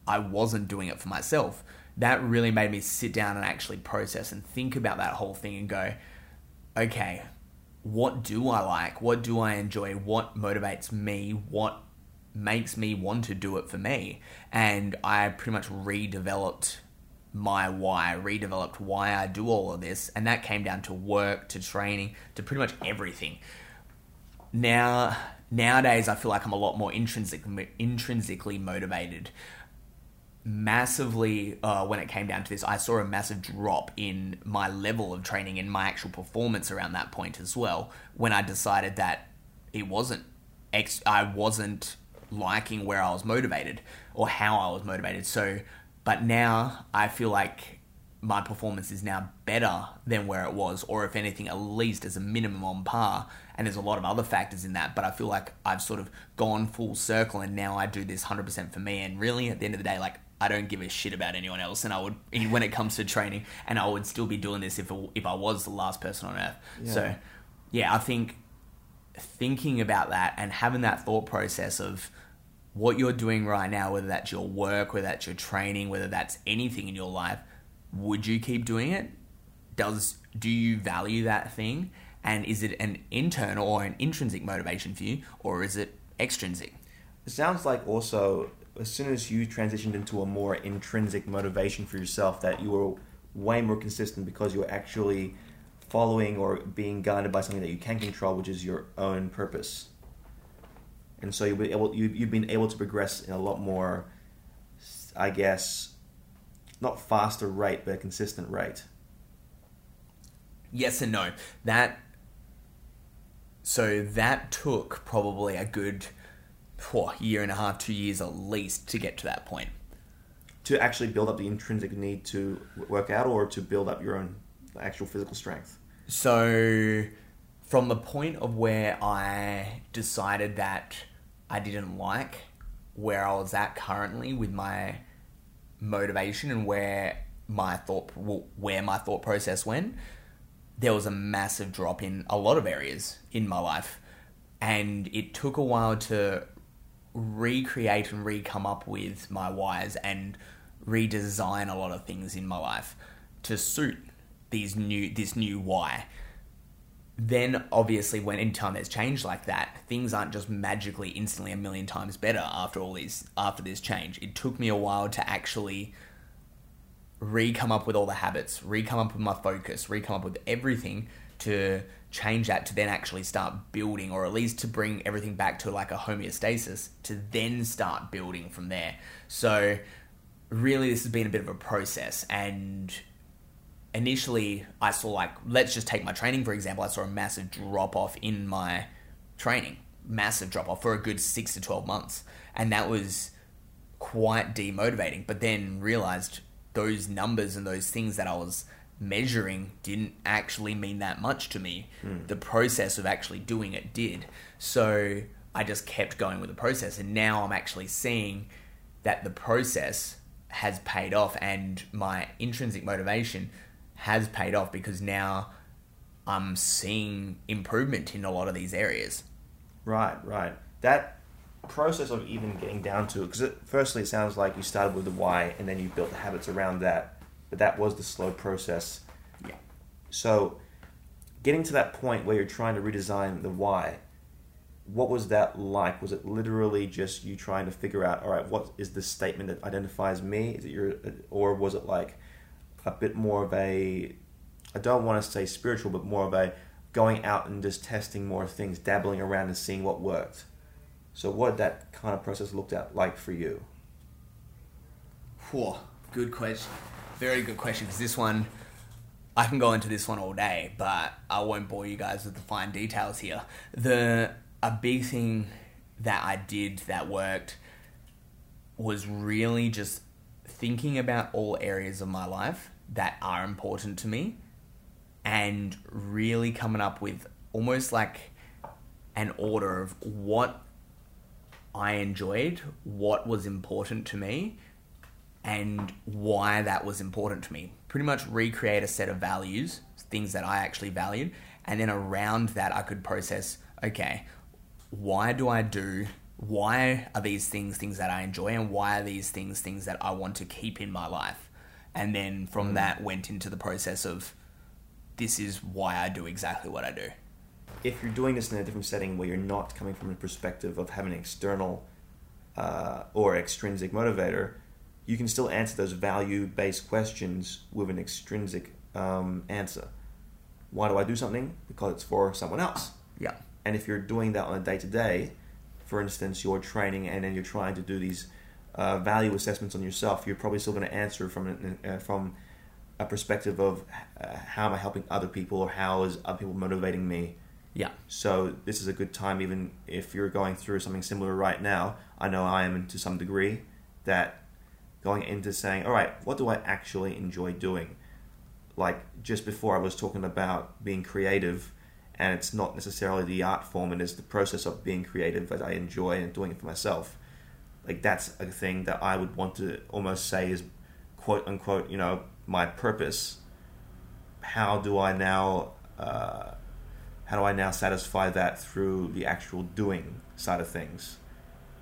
I wasn't doing it for myself. That really made me sit down and actually process and think about that whole thing and go, okay, what do I like? What do I enjoy? What motivates me? What makes me want to do it for me? And I pretty much redeveloped my why, redeveloped why I do all of this. And that came down to work, to training, to pretty much everything. Now, nowadays, I feel like I'm a lot more intrinsic, intrinsically motivated massively uh, when it came down to this i saw a massive drop in my level of training and my actual performance around that point as well when i decided that it wasn't ex- i wasn't liking where i was motivated or how i was motivated. So but now i feel like my performance is now better than where it was or if anything at least as a minimum on par. And there's a lot of other factors in that but i feel like i've sort of gone full circle and now i do this 100% for me. And really at the end of the day like I don't give a shit about anyone else, and I would when it comes to training, and I would still be doing this if if I was the last person on earth. Yeah. So, yeah, I think thinking about that and having that thought process of what you're doing right now, whether that's your work, whether that's your training, whether that's anything in your life, would you keep doing it? does do you value that thing and is it an internal or an intrinsic motivation for you or is it extrinsic It sounds like also as soon as you transitioned into a more intrinsic motivation for yourself, that you were way more consistent because you were actually following or being guided by something that you can control, which is your own purpose. And so you've been able, you, you've been able to progress in a lot more, I guess, not faster rate, but a consistent rate. yes and no that so that took probably a good phew, year and a half two years at least to get to that point To actually build up the intrinsic need to work out or to build up your own actual physical strength. So, from the point of where I decided that I didn't like where I was at currently with my motivation and where my thought where my thought process went, there was a massive drop in a lot of areas in my life, and it took a while to recreate and re-come up with my whys and redesign a lot of things in my life to suit these new this new why. Then obviously when in time there's change like that things aren't just magically instantly a million times better after all these after this change. It took me a while to actually re-come up with all the habits re-come up with my focus re-come up with everything to change that to then actually start building or at least to bring everything back to like a homeostasis to then start building from there. So really this has been a bit of a process. And initially I saw like let's just take my training for example. I saw a massive drop off in my training massive drop off for a good 6 to 12 months. And that was quite demotivating. But then realized those numbers and those things that I was measuring didn't actually mean that much to me hmm. the process of actually doing it did so I just kept going with the process and now I'm actually seeing that the process has paid off and my intrinsic motivation has paid off because now I'm seeing improvement in a lot of these areas. Right, right. That process of even getting down to it, because firstly, it sounds like you started with the why and then you built the habits around that, but that was the slow process. Yeah. So, getting to that point where you're trying to redesign the why, what was that like? Was it literally just you trying to figure out, all right, what is the statement that identifies me? Is it your, or was it like a bit more of a, I don't want to say spiritual, but more of a going out and just testing more things, dabbling around and seeing what worked. So, what did that kind of process looked at like for you? Whoa, good question. Very good question because this one, I can go into this one all day, but I won't bore you guys with the fine details here. The a big thing that I did that worked was really just thinking about all areas of my life that are important to me and really coming up with almost like an order of what I enjoyed, what was important to me, and why that was important to me. Pretty much recreate a set of values, things that I actually valued, and then around that I could process okay, why do I do why are these things things that I enjoy and why are these things things that I want to keep in my life? And then from that went into the process of this is why I do exactly what I do. If you're doing this in a different setting where you're not coming from a perspective of having an external uh, or extrinsic motivator, you can still answer those value based questions with an extrinsic um, answer. Why do I do something? Because it's for someone else. Yeah. And if you're doing that on a day to day, for instance, you're training and then you're trying to do these uh, value assessments on yourself, you're probably still going to answer from an, uh, from a perspective of uh, how am I helping other people or how is other people motivating me. Yeah. So this is a good time, even if you're going through something similar right now. I know I am to some degree that going into saying, all right, what do I actually enjoy doing? Like just before, I was talking about being creative, and it's not necessarily the art form; it is the process of being creative that I enjoy and doing it for myself. Like that's a thing that I would want to almost say is quote unquote, you know, my purpose. How do I now? Uh, how do I now satisfy that through the actual doing side of things,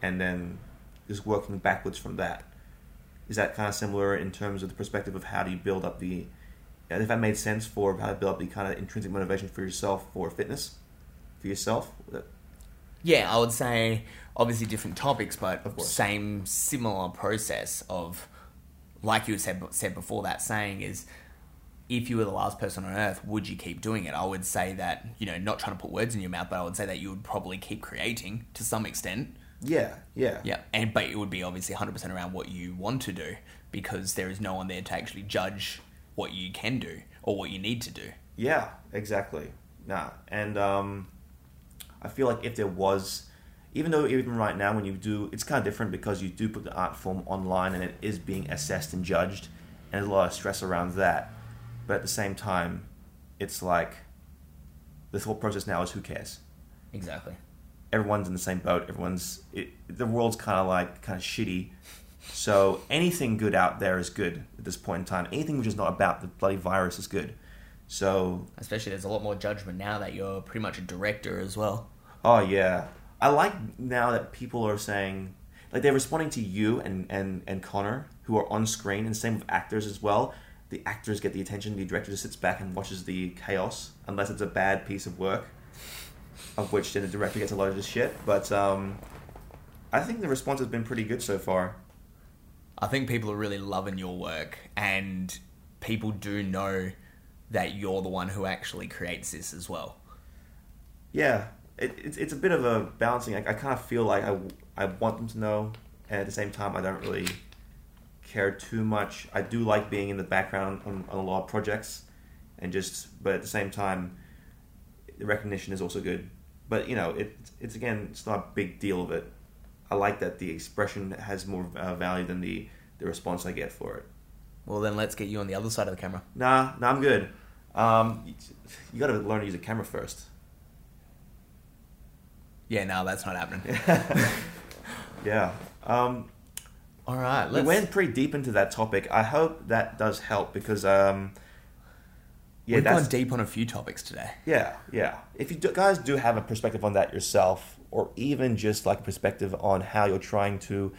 and then just working backwards from that? Is that kind of similar in terms of the perspective of how do you build up the if that made sense for how to build up the kind of intrinsic motivation for yourself for fitness, for yourself. Yeah, I would say obviously different topics, but Of course. same similar process of like you said said before. That saying is, if you were the last person on earth, would you keep doing it? I would say that you know, not trying to put words in your mouth, but I would say that you would probably keep creating to some extent. Yeah, yeah, Yeah, and but it would be obviously hundred percent around what you want to do because there is no one there to actually judge what you can do or what you need to do. Yeah, exactly. Nah, and um, I feel like if there was, even though even right now when you do, it's kind of different because you do put the art form online and it is being assessed and judged, and there's a lot of stress around that. But at the same time, it's like the thought process now is who cares? Exactly. Everyone's in the same boat. Everyone's it, the world's kind of like kind of shitty. So anything good out there is good at this point in time. Anything which is not about the bloody virus is good. So Especially, there's a lot more judgment now that you're pretty much a director as well. Oh yeah, I like now that people are saying like they're responding to you and and and Connor who are on screen, and same with actors as well. The actors get the attention. The director just sits back and watches the chaos, unless it's a bad piece of work, of which then the director gets a lot of the shit. But um, I think the response has been pretty good so far. I think people are really loving your work, and people do know that you're the one who actually creates this as well. Yeah, it, it's it's a bit of a balancing. I, I kind of feel like I I want them to know, and at the same time, I don't really care too much. I do like being in the background on, on a lot of projects, and just but at the same time, the recognition is also good. But you know, it it's again, it's not a big deal of it. I like that the expression has more uh, value than the the response I get for it. Well, then let's get you on the other side of the camera. Nah, nah, I'm good. Um, you, you got to learn to use a camera first. Yeah, no, that's not happening. Yeah. Um, All right, we let's. went pretty deep into that topic. I hope that does help because, um, yeah, We've gone deep on a few topics today. yeah, yeah. If you do, guys do have a perspective on that yourself, or even just like a perspective on how you're trying to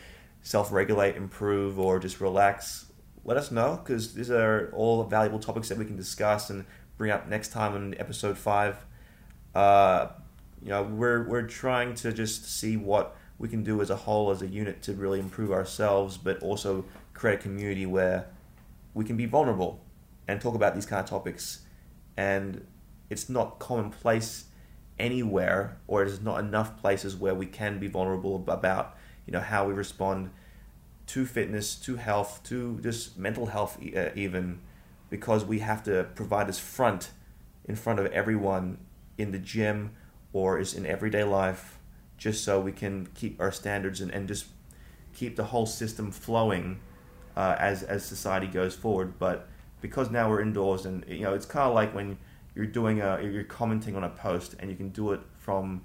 self-regulate, improve, or just relax, let us know because these are all valuable topics that we can discuss and bring up next time in episode five. Uh, you know, we're we're trying to just see what we can do as a whole, as a unit, to really improve ourselves, but also create a community where we can be vulnerable and talk about these kind of topics. And it's not commonplace anywhere, or there's not enough places where we can be vulnerable about, you know, how we respond to fitness, to health, to just mental health, uh, even because we have to provide this front in front of everyone in the gym or is in everyday life, just so we can keep our standards and, and just keep the whole system flowing uh, as as society goes forward. But because now we're indoors, and you know, it's kind of like when you're doing a you're commenting on a post, and you can do it from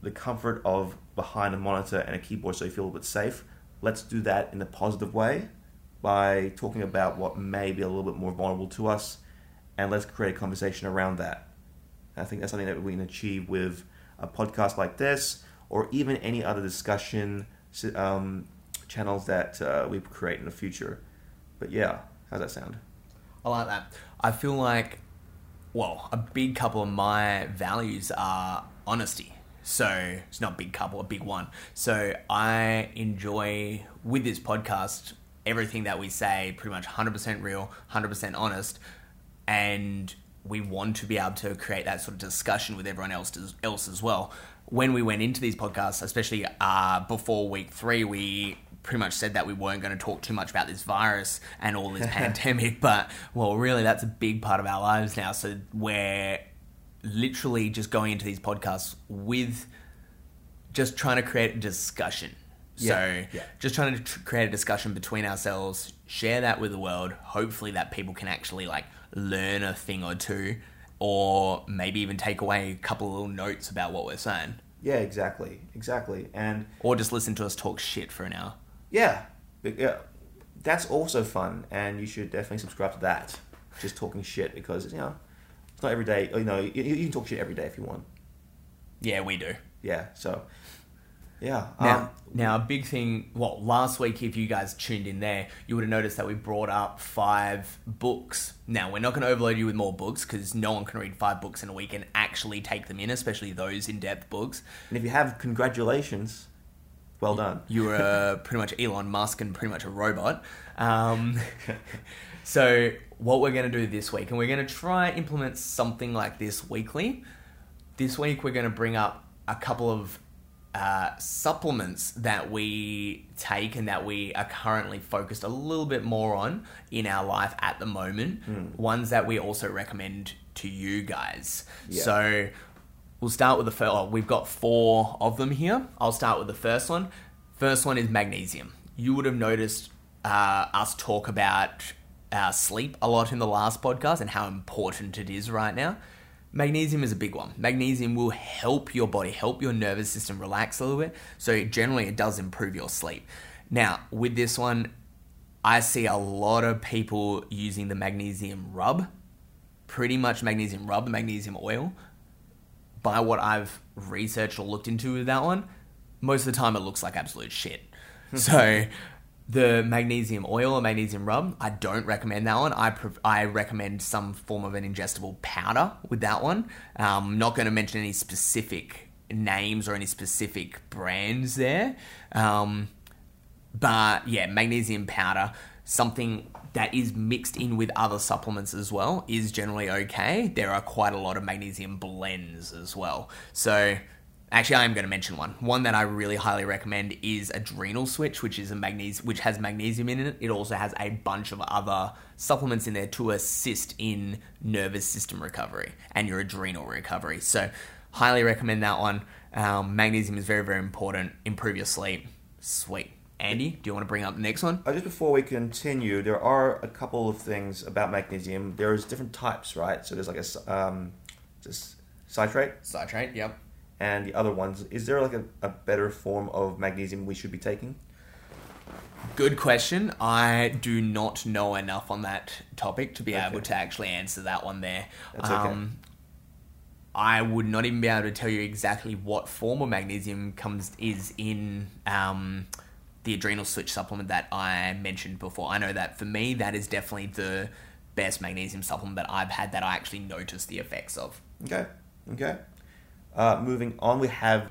the comfort of behind a monitor and a keyboard, so you feel a bit safe. Let's do that in a positive way by talking about what may be a little bit more vulnerable to us, and let's create a conversation around that. I think that's something that we can achieve with a podcast like this, or even any other discussion um, channels that uh, we create in the future. But yeah, how's that sound? I like that. I feel like, well, a big couple of my values are honesty. So it's not a big couple, a big one. So I enjoy with this podcast everything that we say pretty much 100% real, 100% honest, and we want to be able to create that sort of discussion with everyone else else as well. When we went into these podcasts, especially uh, before week three, we pretty much said that we weren't going to talk too much about this virus and all this pandemic, but well, really, that's a big part of our lives now. So we're literally just going into these podcasts with just trying to create a discussion. Yeah, so yeah. just trying to tr- create a discussion between ourselves, share that with the world. Hopefully, that people can actually like learn a thing or two, or maybe even take away a couple of little notes about what we're saying, Yeah, exactly, exactly, and or just listen to us talk shit for an hour. Yeah, yeah, that's also fun, and you should definitely subscribe to that. Just talking shit because you know it's not every day. You know, you, you can talk shit every day if you want. Yeah, we do. Yeah, so Yeah. Now, um, now a big thing. Well, last week, if you guys tuned in there, you would have noticed that we brought up five books. Now, we're not going to overload you with more books because no one can read five books in a week and actually take them in, especially those in-depth books. and if you have, congratulations. Well done. You were pretty much Elon Musk and pretty much a robot. Um, so, what we're going to do this week, and we're going to try implement something like this weekly. This week, we're going to bring up a couple of uh, supplements that we take and that we are currently focused a little bit more on in our life at the moment. Ones that we also recommend to you guys. Yeah. So, We'll start with the first. Oh, we've got four of them here. I'll start with the first one. First one is magnesium. You would have noticed uh, us talk about uh, sleep a lot in the last podcast and how important it is right now. Magnesium is a big one. Magnesium will help your body, help your nervous system relax a little bit. So generally, it does improve your sleep. Now, with this one, I see a lot of people using the magnesium rub, pretty much magnesium rub, magnesium oil by what I've researched or looked into with that one, most of the time it looks like absolute shit. so the magnesium oil or magnesium rub, I don't recommend that one. I pref- I recommend some form of an ingestible powder with that one. Um, I'm not going to mention any specific names or any specific brands there. Um, but yeah, magnesium powder, something that is mixed in with other supplements as well, is generally okay. There are quite a lot of magnesium blends as well. So actually I am going to mention one. One that I really highly recommend is Adrenal Switch, which is a magnesium which has magnesium in it. It also has a bunch of other supplements in there to assist in nervous system recovery and your adrenal recovery. So highly recommend that one. Um, magnesium is very very important. Improve your sleep. Sweet. Andy, do you want to bring up the next one? Uh, just before we continue, there are a couple of things about magnesium. There's different types, right? So there's like a um, just citrate, Citrate, yep. and the other ones. Is there like a, a better form of magnesium we should be taking? Good question. I do not know enough on that topic to be Okay. able to actually answer that one there. That's okay. Um, I would not even be able to tell you exactly what form of magnesium comes is in um, the adrenal switch supplement that I mentioned before. I know that for me, that is definitely the best magnesium supplement that I've had that I actually noticed the effects of. Okay. Okay. Uh, moving on, we have.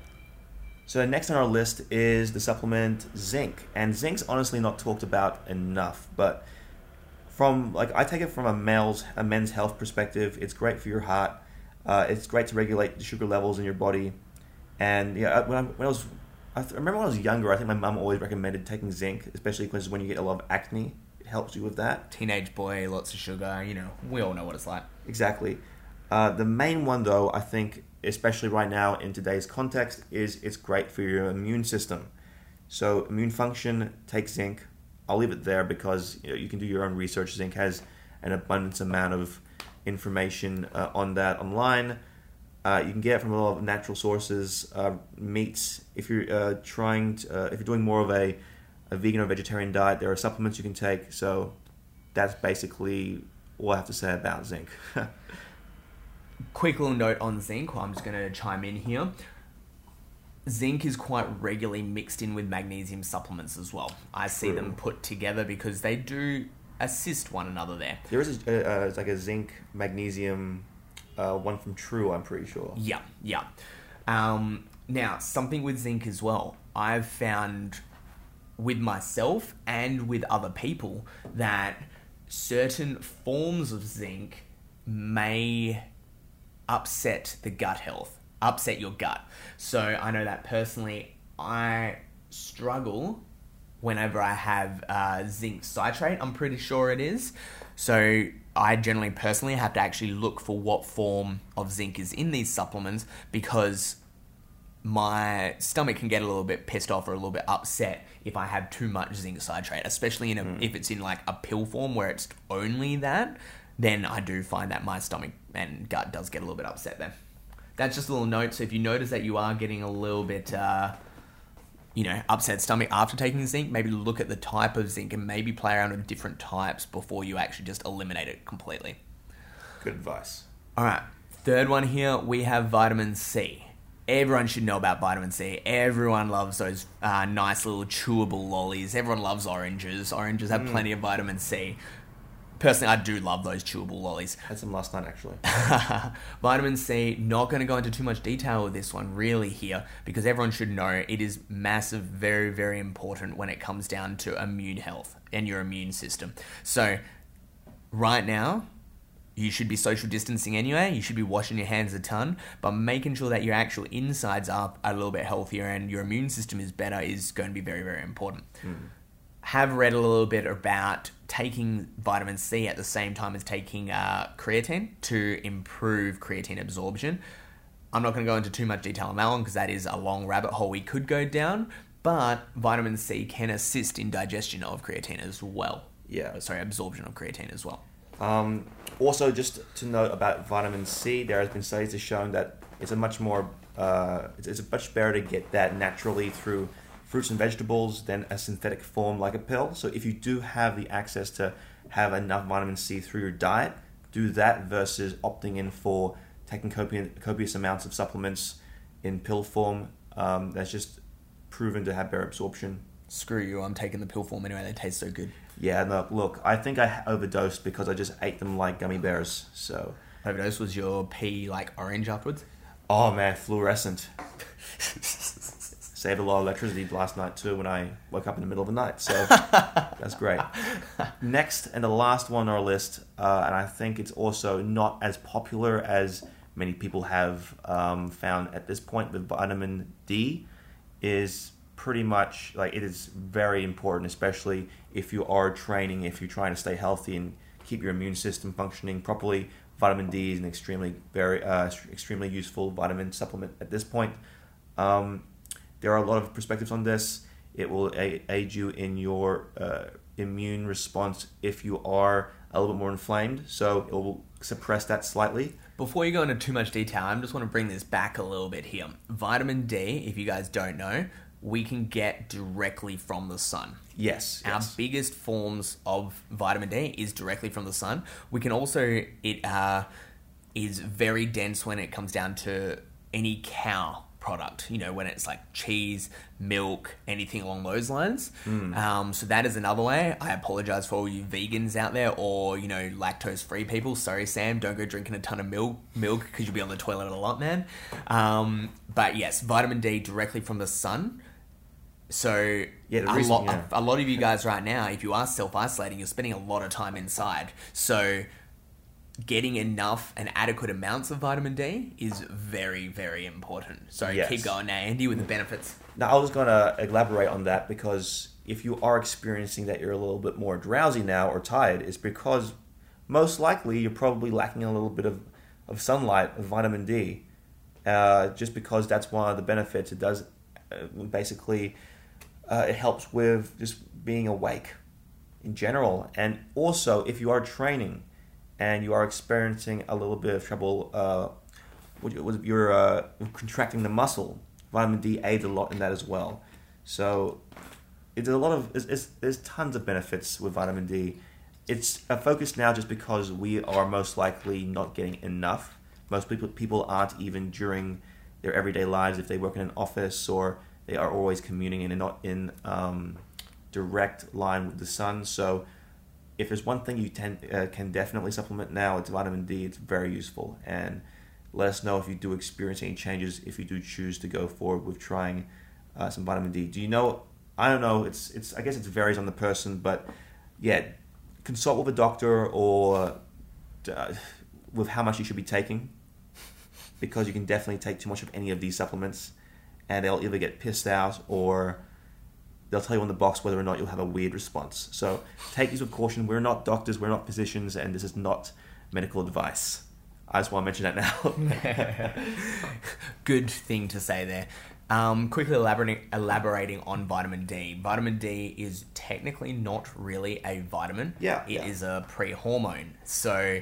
So next on our list is the supplement zinc, and zinc's honestly not talked about enough. But from like I take it from a male's a men's health perspective, it's great for your heart. Uh, it's great to regulate the sugar levels in your body. And yeah, when I, when I was, I th- remember when I was younger, I think my mum always recommended taking zinc, especially because when you get a lot of acne, it helps you with that. Teenage boy, lots of sugar, you know, we all know what it's like. Exactly. Uh, the main one, though, I think, especially right now in today's context, is it's great for your immune system. So, immune function, take zinc. I'll leave it there because you, know, you can do your own research. Zinc has an abundance amount of information uh, on that online. Uh, you can get it from a lot of natural sources, uh, meats. If you're uh, trying, to, uh, if you're doing more of a, a vegan or vegetarian diet, there are supplements you can take. So, that's basically all I have to say about zinc. quick little note on zinc. I'm just going to chime in here. Zinc is quite regularly mixed in with magnesium supplements as well. I see True. them put together because they do assist one another there. There is a, like a zinc magnesium uh, one from True. I'm pretty sure. Yeah, yeah. Um, now, something with zinc as well. I've found with myself and with other people that certain forms of zinc may upset the gut health, upset your gut. So I know that personally, I struggle whenever I have uh, zinc citrate. I'm pretty sure it is. So I generally personally have to actually look for what form of zinc is in these supplements because my stomach can get a little bit pissed off or a little bit upset if I have too much zinc citrate, especially in a, if it's in like a pill form where it's only that. Then I do find that my stomach and gut does get a little bit upset. Then that's just a little note. So if you notice that you are getting a little bit, uh, you know, upset stomach after taking zinc, maybe look at the type of zinc and maybe play around with different types before you actually just eliminate it completely. Good advice. All right, third one here we have vitamin C. everyone should know about vitamin C. Everyone loves those uh, nice little chewable lollies. Everyone loves oranges. Oranges have plenty of vitamin C. Personally, I do love those chewable lollies. Had some last night actually. vitamin C, not going to go into too much detail with this one really here because everyone should know it is massive, very, very important when it comes down to immune health and your immune system. So, right now, you should be social distancing anyway. You should be washing your hands a ton, but making sure that your actual insides are a little bit healthier and your immune system is better is going to be very, very important. Hmm. Have read a little bit about taking vitamin C at the same time as taking uh, creatine to improve creatine absorption. I'm not going to go into too much detail on that one because that is a long rabbit hole we could go down, but vitamin C can assist in digestion of creatine as well. Yeah. Sorry, absorption of creatine as well. Um, also, just to note about vitamin C, there has been studies that shown that it's a much more uh, it's, it's much better to get that naturally through fruits and vegetables than a synthetic form like a pill. So if you do have the access to have enough vitamin C through your diet, do that versus opting in for taking copious, copious amounts of supplements in pill form. Um, that's just proven to have better absorption. Screw you, I'm taking the pill form anyway, they taste so good. Yeah, no, look, I think I overdosed because I just ate them like gummy bears. So, Overdose was your pee like orange afterwards? oh man, fluorescent. Saved a lot of electricity last night too when I woke up in the middle of the night. So that's great. Next and the last one on our list, uh, and I think it's also not as popular as many people have um, found at this point with vitamin D, is pretty much like it is very important, especially if you are training, if you're trying to stay healthy and keep your immune system functioning properly. Vitamin D is an extremely very uh, extremely useful vitamin supplement at this point. Um, there are a lot of perspectives on this. It will aid you in your uh, immune response if you are a little bit more inflamed. So it will suppress that slightly. Before you go into too much detail, I just want to bring this back a little bit here. Vitamin D, if you guys don't know, we can get directly from the sun. Yes. Our yes. biggest forms of vitamin D is directly from the sun. We can also it uh, is very dense when it comes down to any cow product. You know, when it's like cheese, milk, anything along those lines. Um, so that is another way. I apologize for all you vegans out there, or you know, lactose free people. Sorry, Sam, don't go drinking a ton of milk milk because you'll be on the toilet a lot, man. Um, but yes, vitamin D directly from the sun. So Yeah, a, reason- lot, yeah. a lot of you guys right now, if you are self isolating, you're spending a lot of time inside. So getting enough and adequate amounts of vitamin D is very, very important. So Yes. keep going now, Andy, with the benefits. Now, I was going to elaborate on that because if you are experiencing that you're a little bit more drowsy now or tired, it's because most likely you're probably lacking a little bit of, of sunlight, of vitamin D. Uh, just because that's one of the benefits. It does uh, basically, uh, it helps with just being awake in general. And also, if you are training and you are experiencing a little bit of trouble uh, with, with your uh, contracting the muscle, vitamin D aids a lot in that as well. So it's a lot of it's, it's, there's tons of benefits with vitamin D. It's a focus now just because we are most likely not getting enough. Most people people aren't even during their everyday lives if they work in an office or they are always commuting and not in um, direct line with the sun. So if there's one thing you tend, uh, can definitely supplement now, it's vitamin D. It's very useful. And let us know if you do experience any changes if you do choose to go forward with trying uh, some vitamin D. Do you know? I don't know. It's it's. I guess it varies on the person, but yeah, consult with a doctor or uh, with how much you should be taking, because you can definitely take too much of any of these supplements, and they'll either get pissed out or they'll tell you on the box whether or not you'll have a weird response. So take these with caution. We're not doctors, we're not physicians, and this is not medical advice. I just want to mention that now. Good thing to say there. Um, quickly elaborating, elaborating on vitamin D. Vitamin D is technically not really a vitamin. Yeah, It is yeah. a pre-hormone. So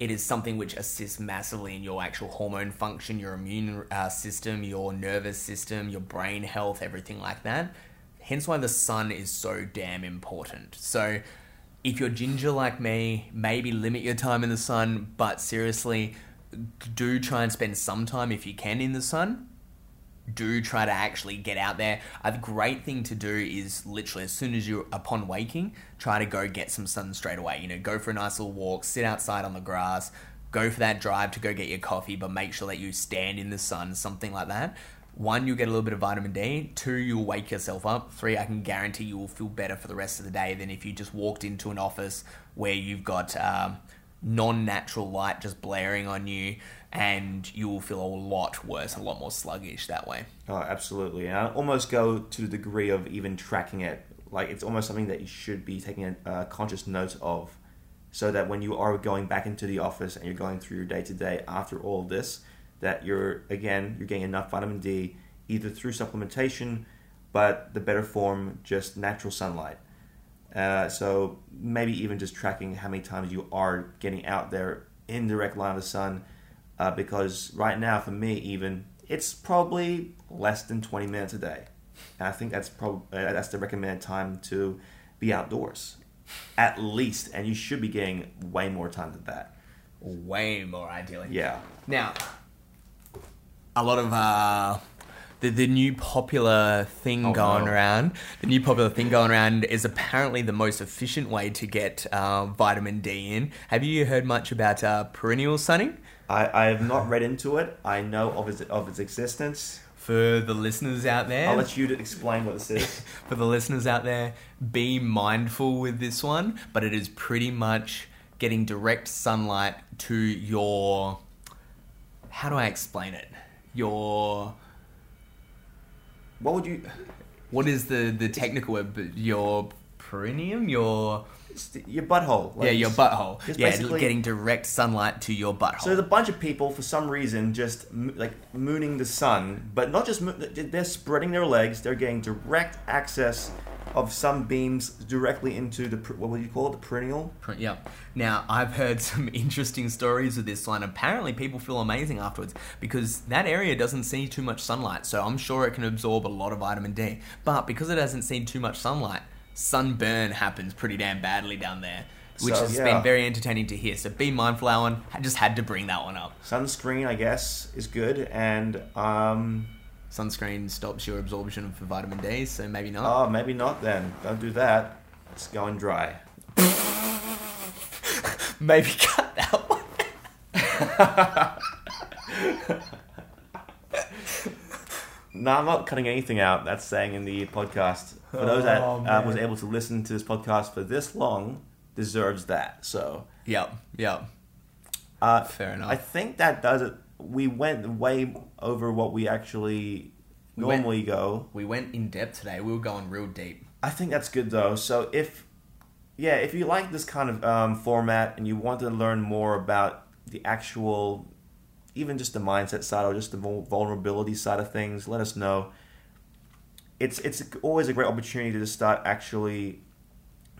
it is something which assists massively in your actual hormone function, your immune uh, system, your nervous system, your brain health, everything like that. Hence why the sun is so damn important. So if you're ginger like me, maybe limit your time in the sun, but seriously, do try and spend some time if you can in the sun. do try to actually get out there. A great thing to do is literally as soon as you're upon waking, try to go get some sun straight away. You know, go for a nice little walk, sit outside on the grass, go for that drive to go get your coffee, but make sure that you stand in the sun, something like that. One, you'll get a little bit of vitamin D. Two, you'll wake yourself up. Three, I can guarantee you will feel better for the rest of the day than if you just walked into an office where you've got um, non natural light just blaring on you and you will feel a lot worse, a lot more sluggish that way. Oh, absolutely. And I almost go to the degree of even tracking it. Like it's almost something that you should be taking a, conscious note of, so that when you are going back into the office and you're going through your day to day after all of this, that you're again you're getting enough vitamin D either through supplementation, but the better form just natural sunlight. Uh, so maybe even just tracking how many times you are getting out there in direct line of the sun uh, because right now for me even it's probably less than 20 minutes a day. And i think that's probably uh, that's the recommended time to be outdoors at least and you should be getting way more time than that. Way more ideally. Yeah. Now a lot of uh the, the new popular thing Oh, going no. around the new popular thing going around is apparently the most efficient way to get uh, vitamin d in have you heard much about uh, perennial sunning I, I have not read into it i know of its of its existence for the listeners out there i'll let you explain what this is for the listeners out there, be mindful with this one, but it is pretty much getting direct sunlight to your. How do I explain it? Your. what would you What is the, the technical word? Your perineum? Your. Your butthole Yeah, your butthole. Yeah, basically- getting direct sunlight to your butthole. So there's a bunch of people, for some reason, just like mooning the sun, but not just they're spreading their legs. They're getting direct access of sun beams directly into the what would you call it, the perennial? Yeah. Now, I've heard some interesting stories with this one. Apparently, people feel amazing afterwards because that area doesn't see too much sunlight. So I'm sure it can absorb a lot of vitamin D. But because it hasn't seen too much sunlight, sunburn happens pretty damn badly down there, which So, has yeah. been very entertaining to hear. So be mindful, Alan. I just had to bring that one up. Sunscreen, I guess, is good, and um, Sunscreen stops your absorption of vitamin D, so maybe not. oh, maybe not. Then don't do that. It's going dry. maybe cut that one. No, I'm not cutting anything out. That's saying in the podcast. For those that Oh, uh, was able to listen to this podcast for this long, deserves that. So. Yep, yep. Uh, Fair enough. I think that does it. We went way over what we actually We went- normally go. We went in depth today. We were going real deep. I think that's good though. So if, yeah, if you like this kind of um, format and you want to learn more about the actual, even just the mindset side or just the vulnerability side of things, let us know. It's it's always a great opportunity to start actually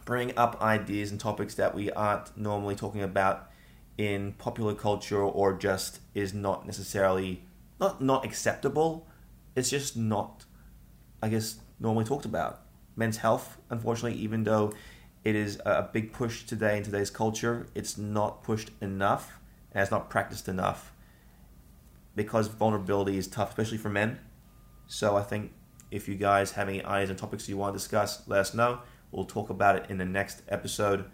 bring up ideas and topics that we aren't normally talking about in popular culture or just is not necessarily not not acceptable. It's just not, I guess, normally talked about. Men's health, unfortunately, even though it is a big push today in today's culture, it's not pushed enough and it's not practiced enough because vulnerability is tough, especially for men. So I think if you guys have any ideas and topics you want to discuss, let us know. We'll talk about it in the next episode.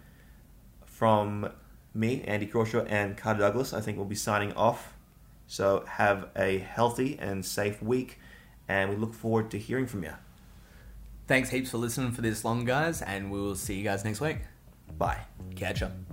From me, Andy Crawshaw, and Carter Douglas, I think we'll be signing off. So have a healthy and safe week, and we look forward to hearing from you. Thanks heaps for listening for this long, guys, and we will see you guys next week. Bye. Catch up.